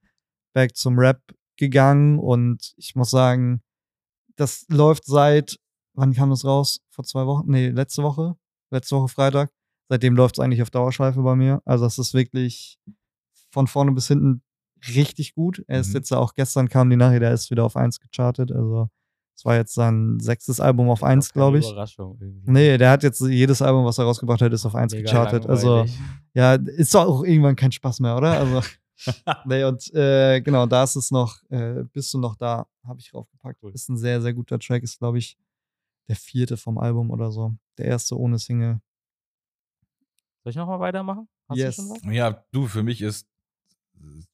back zum Rap gegangen und ich muss sagen, das läuft seit, wann kam das raus? Vor zwei Wochen? Nee, letzte Woche. Letzte Woche Freitag. Seitdem läuft es eigentlich auf Dauerschleife bei mir. Also es ist wirklich von vorne bis hinten richtig gut. Er ist Mhm. jetzt auch, gestern kam die Nachricht, er ist wieder auf 1 gechartet. Also es war jetzt sein sechstes Album auf 1, Keine glaube ich. Überraschung irgendwie. Nee, der hat jetzt jedes Album, was er rausgebracht hat, ist auf 1 Mega gechartet. Also, langweilig. ja, ist doch auch irgendwann kein Spaß mehr, oder? Also, nee, und äh, genau, da ist es noch, äh, bist du noch da, habe ich draufgepackt. Cool. Ist ein sehr, sehr guter Track, ist, glaube ich, der vierte vom Album oder so. Der erste ohne Single. Soll ich nochmal weitermachen? Hast Yes. du schon was? Ja, du, für mich ist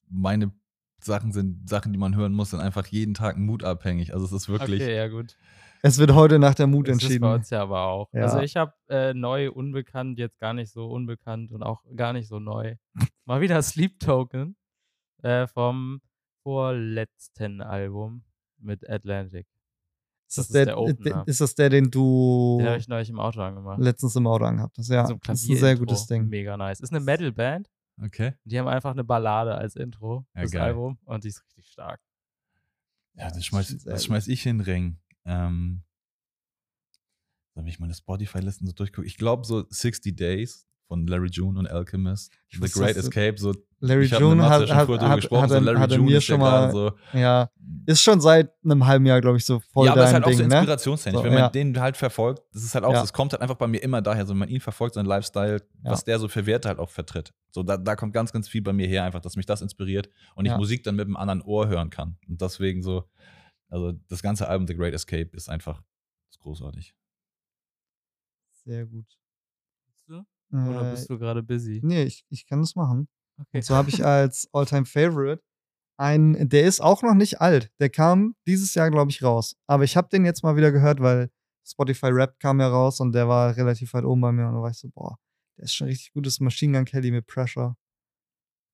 meine Sachen sind Sachen, die man hören muss, sind einfach jeden Tag mutabhängig. Also es ist wirklich. Okay, ja gut. Es wird heute nach der Mut Das ist bei entschieden. uns ja aber auch. Ja. Also ich habe äh, neu, unbekannt, jetzt gar nicht so unbekannt und auch gar nicht so neu. Mal wieder Sleep Token äh, vom vorletzten Album mit Atlantic. Ist das das, ist der, der ist das der, den du Den habe ich neulich im Auto angemacht. letztens im Auto angehabt hast? Ja, so ein das ist ein sehr gutes Ding. Mega nice. Ist eine Metal-Band. Okay. Die haben einfach eine Ballade als Intro Ja, fürs geil. Album und die ist richtig stark. Ja, das schmeiß, das schmeiß ich in den Ring. Ähm, wenn ich meine Spotify-Listen so durchgucke, ich glaube so 60 Days von Larry June und Alchemist. Ich The wusste, Great Escape, so Larry June hat, hat, hat, gesprochen, hat, so Larry hat June mir schon mal, so. ja, ist schon seit einem halben Jahr, glaube ich, so voll ja, aber es ist halt auch so Ding, ne? inspirationstechnisch. So, wenn man ja. den halt verfolgt, das ist halt auch, Ja. das kommt halt einfach bei mir immer daher, so wenn man ihn verfolgt, seinen Lifestyle, Ja. was der so für Werte halt auch vertritt. So, da, da kommt ganz, ganz viel bei mir her, einfach, dass mich das inspiriert und ich. Musik dann mit einem anderen Ohr hören kann. Und deswegen so, also das ganze Album The Great Escape ist einfach ist großartig. Sehr gut. Oder Äh, bist du gerade busy? Nee, ich, ich kann das machen. Okay. Und so habe ich als Alltime Favorite einen, der ist auch noch nicht alt. Der kam dieses Jahr, glaube ich, raus. Aber ich habe den jetzt mal wieder gehört, weil Spotify Rap kam ja raus und der war relativ weit oben bei mir. Und da war ich so, boah, der ist schon richtig gut. Das ist Machine Gun Kelly mit Pressure.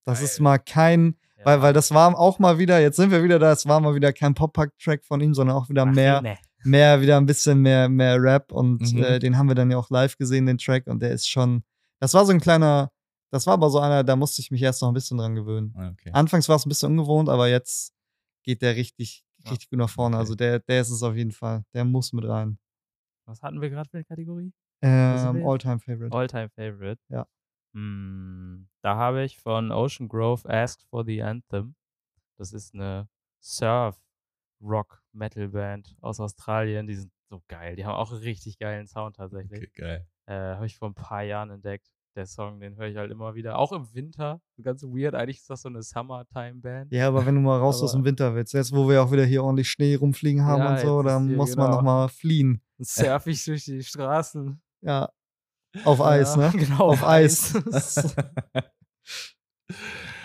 Das ist Geil. mal kein, Ja. weil, weil das war auch mal wieder, jetzt sind wir wieder da, es war mal wieder kein Pop-Punk-Track von ihm, sondern auch wieder Ach, mehr, nee. Mehr, wieder ein bisschen mehr, mehr Rap und Mhm. äh, den haben wir dann ja auch live gesehen, den Track, und der ist schon, das war so ein kleiner, das war aber so einer, da musste ich mich erst noch ein bisschen dran gewöhnen. Ah, Okay. Anfangs war es ein bisschen ungewohnt, aber jetzt geht der richtig, Ja. richtig gut nach vorne. Okay. Also der, der ist es auf jeden Fall. Der muss mit rein. Was hatten wir gerade für eine Kategorie? Ähm? All-Time Favorite. All-Time Favorite. Ja. Hm, da habe ich von Ocean Grove Asked for the Anthem. Das ist eine Surf-Rock-Metal-Band aus Australien. Die sind so geil. Die haben auch einen richtig geilen Sound tatsächlich. okay, geil. Äh, habe ich vor ein paar Jahren entdeckt. Der Song, den höre ich halt immer wieder. Auch im Winter. Ganz weird. Eigentlich ist das so eine Summertime-Band. Ja, aber wenn du mal raus aus dem Winter willst, jetzt wo wir auch wieder hier ordentlich Schnee rumfliegen haben Ja, und so, dann muss man genau. nochmal fliehen. Dann surf ich durch die Straßen. Ja. Auf Eis, ja, ne? Genau, Auf Eis.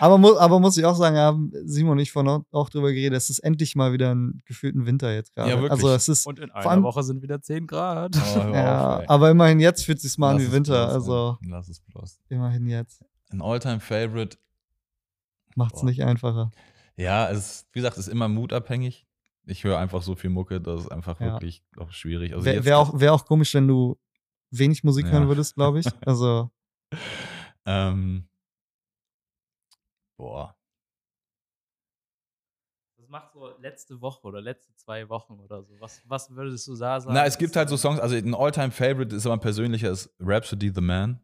aber, mu aber muss ich auch sagen, haben Simon und ich vorhin auch drüber geredet, es ist endlich mal wieder ein gefühlten Winter jetzt gerade. Ja, wirklich. Also es ist, Und in einer allem- Woche sind wieder 10 Grad. Oh, auf, ja, ey. aber immerhin jetzt fühlt es sich mal an Lass wie es Winter. bloß, Also. Lass es bloß. immerhin jetzt. Ein All-Time-Favorite. Macht's Boah. nicht einfacher. Ja, es ist, wie gesagt, es ist immer mutabhängig. Ich höre einfach so viel Mucke, das ist einfach Ja. wirklich auch schwierig. Also Wäre wär auch, wär auch komisch, wenn du wenig Musik Ja. hören würdest, glaube ich. Also, Ähm, boah. Was macht so letzte Woche oder letzte zwei Wochen oder so? Was, was würdest du da sagen? Na, es gibt halt so so- Songs, also ein All-Time-Favorite ist aber ein persönlicher, ist Rhapsody the Man.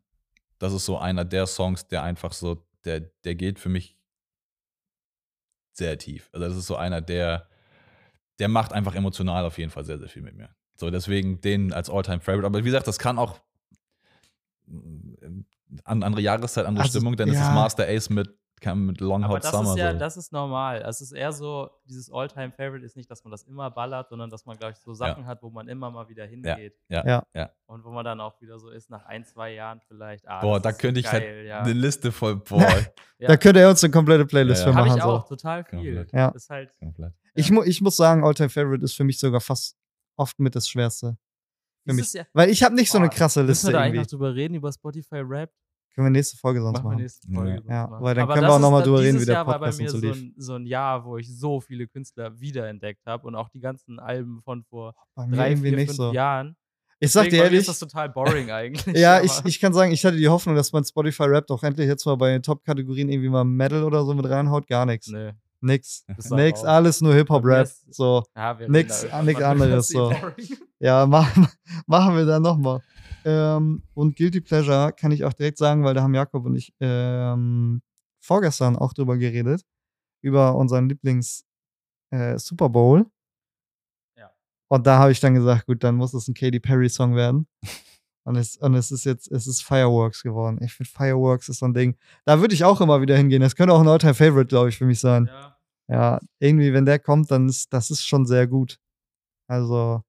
Das ist so einer der Songs, der einfach so, der, der geht für mich sehr tief. Also das ist so einer, der, der macht einfach emotional auf jeden Fall sehr, sehr viel mit mir. So, deswegen den als All-Time-Favorite. Aber wie gesagt, das kann auch mm, an andere Jahreszeit, andere Also, Stimmung, denn es ja. ist Master Ace mit, kam mit Long Aber Hot das Summer. ist ja, so. das ist normal. Es ist eher so, dieses All-Time-Favorite ist nicht, dass man das immer ballert, sondern dass man, glaube ich, so Sachen hat, wo man immer mal wieder hingeht. ja, Ja. ja. Und wo man dann auch wieder so ist, nach ein, zwei Jahren vielleicht. Ah, Boah, da könnte ich geil, halt ja. eine Liste voll, boah, Ja. da könnte er uns eine komplette Playlist Ja, ja. für machen. ich auch, So. total viel. Komplett. Ja. Ist halt, komplett. Ich, mu ich muss sagen, All-Time Favorite ist für mich sogar fast oft mit das Schwerste. Für mich. ja- Weil ich habe nicht so eine krasse Müssen Liste wir da eigentlich noch drüber reden, über Spotify Rap? Können wir nächste Folge sonst Machen nächste Folge. Ja. sonst Ja, weil dann Aber können wir auch noch mal ist- drüber reden, wie der Jahr war bei Podcast mir so lief. ein, so ein Jahr, wo ich so viele Künstler wiederentdeckt habe und auch die ganzen Alben von vor Bei drei, vier, nicht fünf so. Jahren. Ich sag Deswegen, dir ehrlich, ist das total boring eigentlich. ja, ich, ich kann sagen, ich hatte die Hoffnung, dass man Spotify Rap doch endlich jetzt mal bei den Top-Kategorien irgendwie mal Metal oder so mit reinhaut. Gar nichts. Nö. Nix. Nix, alles nur Hip-Hop-Rap. So. Ja, Nix- nix anderes, so. Ja, machen, machen wir dann nochmal. Ähm, und Guilty Pleasure kann ich auch direkt sagen, weil da haben Jakob und ich ähm, vorgestern auch drüber geredet. Über unseren Lieblings äh, Super Bowl. Ja. Und da habe ich dann gesagt, gut, dann muss es ein Katy Perry Song werden. Und es, und es ist jetzt, es ist Fireworks geworden. Ich finde, Fireworks ist so ein Ding. Da würde ich auch immer wieder hingehen. Das könnte auch ein Alltime Favorite, glaube ich, für mich sein. Ja. Ja, irgendwie, wenn der kommt, dann ist das ist schon sehr gut. Also,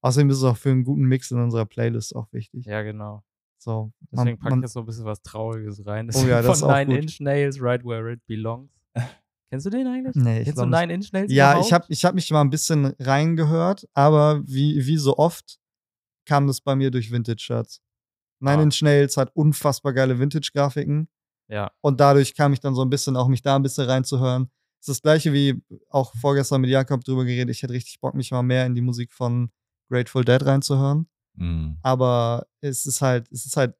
außerdem ist es auch für einen guten Mix in unserer Playlist auch wichtig. ja, genau. So, Deswegen man, jetzt noch ein bisschen was Trauriges rein. Oh ja, das ist Von auch Nine gut. Inch Nails, Right Where It Belongs. Kennst du den eigentlich? nee, ich Kennst du. Nine Inch Nails? Ja, überhaupt? ich habe ich hab mich mal ein bisschen reingehört, aber wie, wie so oft kam das bei mir durch Vintage-Shirts. Nine Ah. Inch Nails hat unfassbar geile Vintage-Grafiken Ja, und dadurch kam ich dann so ein bisschen auch mich da ein bisschen reinzuhören. Es ist das gleiche wie auch vorgestern mit Jakob drüber geredet. Ich hätte richtig Bock, mich mal mehr in die Musik von Grateful Dead reinzuhören. Mhm. aber es ist halt, es ist halt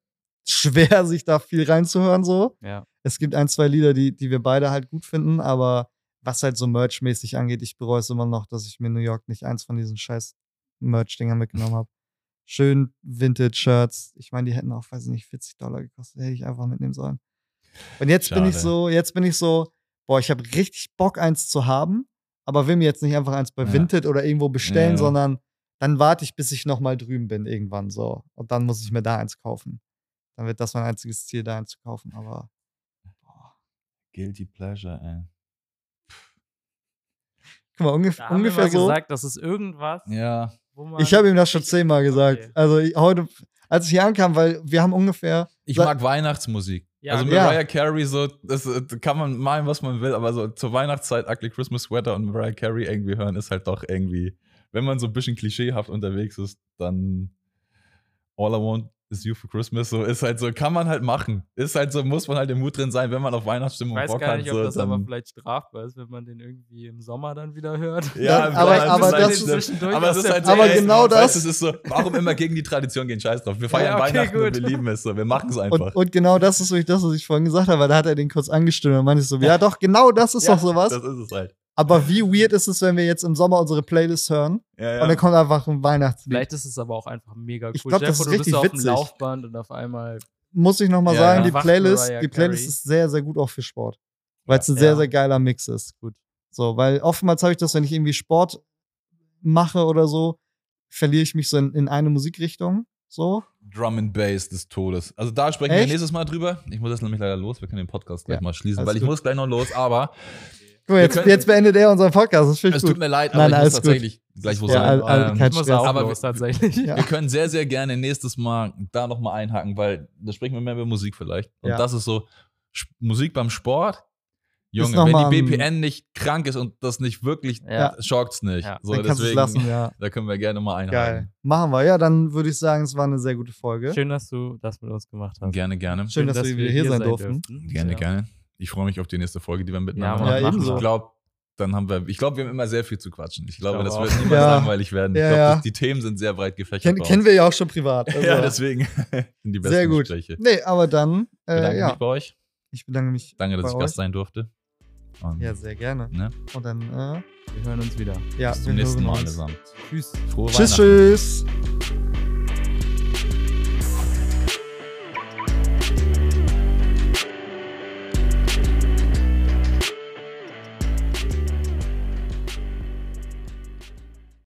schwer, sich da viel reinzuhören so. ja. Es gibt ein, zwei Lieder, die, die wir beide halt gut finden, aber was halt so Merch-mäßig angeht, ich bereue es immer noch, dass ich mir in New York nicht eins von diesen scheiß Merch-Dingern mitgenommen habe. Schön Vintage-Shirts. Ich meine, die hätten auch, weiß ich nicht, 40 Dollar gekostet. Hätte ich einfach mitnehmen sollen. Und jetzt bin ich Schade. so, jetzt bin ich so, boah, ich habe richtig Bock, eins zu haben, aber will mir jetzt nicht einfach eins bei Ja. Vinted oder irgendwo bestellen, Ja. sondern dann warte ich, bis ich nochmal drüben bin irgendwann so. Und dann muss ich mir da eins kaufen. Dann wird das mein einziges Ziel, da eins zu kaufen. Aber Guilty Pleasure, ey. guck mal, ungef Da haben ungefähr wir mal so. gesagt, das ist irgendwas, Ja. Wo man. Ich habe ihm das schon zehnmal gesagt. Okay. Also ich- heute, als ich hier ankam, weil wir haben ungefähr. Ich mag Weihnachtsmusik. Ja, also ja. Mariah Carey, so, das äh, kann man malen, was man will, aber so zur Weihnachtszeit Ugly Christmas Sweater und Mariah Carey irgendwie hören, ist halt doch irgendwie, wenn man so ein bisschen klischeehaft unterwegs ist, dann All I Want is You for Christmas, so ist halt so, kann man halt machen. Ist halt so, muss man halt im Mut drin sein, wenn man auf Ich Weihnachtsstimmung weiß Bock gar hat. nicht, ob so, das aber dann, vielleicht strafbar ist, wenn man den irgendwie im Sommer dann wieder hört. ja, aber- vielleicht aber ist halt das- aber aus es ist halt Aber so, ey, genau weißt, das- Es ist so, warum immer gegen die Tradition gehen? Scheiß drauf. Wir feiern Ja, okay, Weihnachten und gut. wir lieben es so. Wir machen es einfach. Und, und genau das ist wirklich das, was ich vorhin gesagt habe, weil da hat er den kurz angestimmt und meinte ich so, ja doch, genau das ist Ja, doch sowas. Das ist es halt. Aber wie weird ist es, wenn wir jetzt im Sommer unsere Playlist hören Ja, ja. und dann kommt einfach ein Weihnachtslied. Vielleicht ist es aber auch einfach mega cool. Ich glaub, Stell dir das ist du bist richtig so auf dem witzig. Laufband und auf einmal. Muss ich nochmal Ja, sagen, die Playlist, die Playlist ist sehr, sehr gut auch für Sport. Weil es ein sehr, Ja. sehr geiler Mix ist. Gut. So, weil oftmals habe ich das, wenn ich irgendwie Sport mache oder so, verliere ich mich so in, in eine Musikrichtung. So. Drum and Bass des Todes. Also da sprechen Echt? wir nächstes Mal drüber. Ich muss jetzt nämlich leider los. Wir können den Podcast gleich Ja, mal schließen, weil ich gut. muss gleich noch los. Aber Guck mal, jetzt, können- jetzt beendet er unseren Podcast. Das es tut gut. mir leid, Nein, aber ich muss alles gut. tatsächlich gleich wo Ja, sein. all- all- Ähm, kein Ich muss Stress. auch Aber los, wir- tatsächlich. Ja. wir können sehr, sehr gerne nächstes Mal da noch mal einhaken, weil da sprechen wir mehr über Musik vielleicht. Und Ja. das ist so Musik beim Sport. Junge, wenn die BPN nicht krank ist und das nicht wirklich, Ja. schockt's nicht. Ja. So, dann deswegen, lassen, ja. da können wir gerne mal einhaken. Geil. Machen wir. Ja, dann würde ich sagen, es war eine sehr gute Folge. Schön, dass du das mit uns gemacht hast. Gerne, gerne. Schön, dass wir wieder hier sein durften. Gerne, ja. gerne. Ich freue mich auf die nächste Folge, die wir miteinander Ja, Ja, machen. Ich glaube, dann haben wir, ich glaube, wir haben immer sehr viel zu quatschen. Ich glaube, Ich das glaube wird auch. niemals Ja. langweilig werden. Ich Ja, glaube, ja. das- die Themen sind sehr breit gefächert. Ken, kennen wir ja auch schon privat. Also, ja, deswegen sind die besten sehr gut. Gespräche. Nee, aber dann, Ich bedanke äh, ja, mich bei euch. ich bedanke mich. Danke, dass bei ich euch. Gast sein durfte. Und, Ja, sehr gerne. ne? Und dann, äh, Wir hören uns wieder. ja, Bis zum nächsten Mal allesamt. Tschüss. Frohe Tschüss, Weihnachten. tschüss.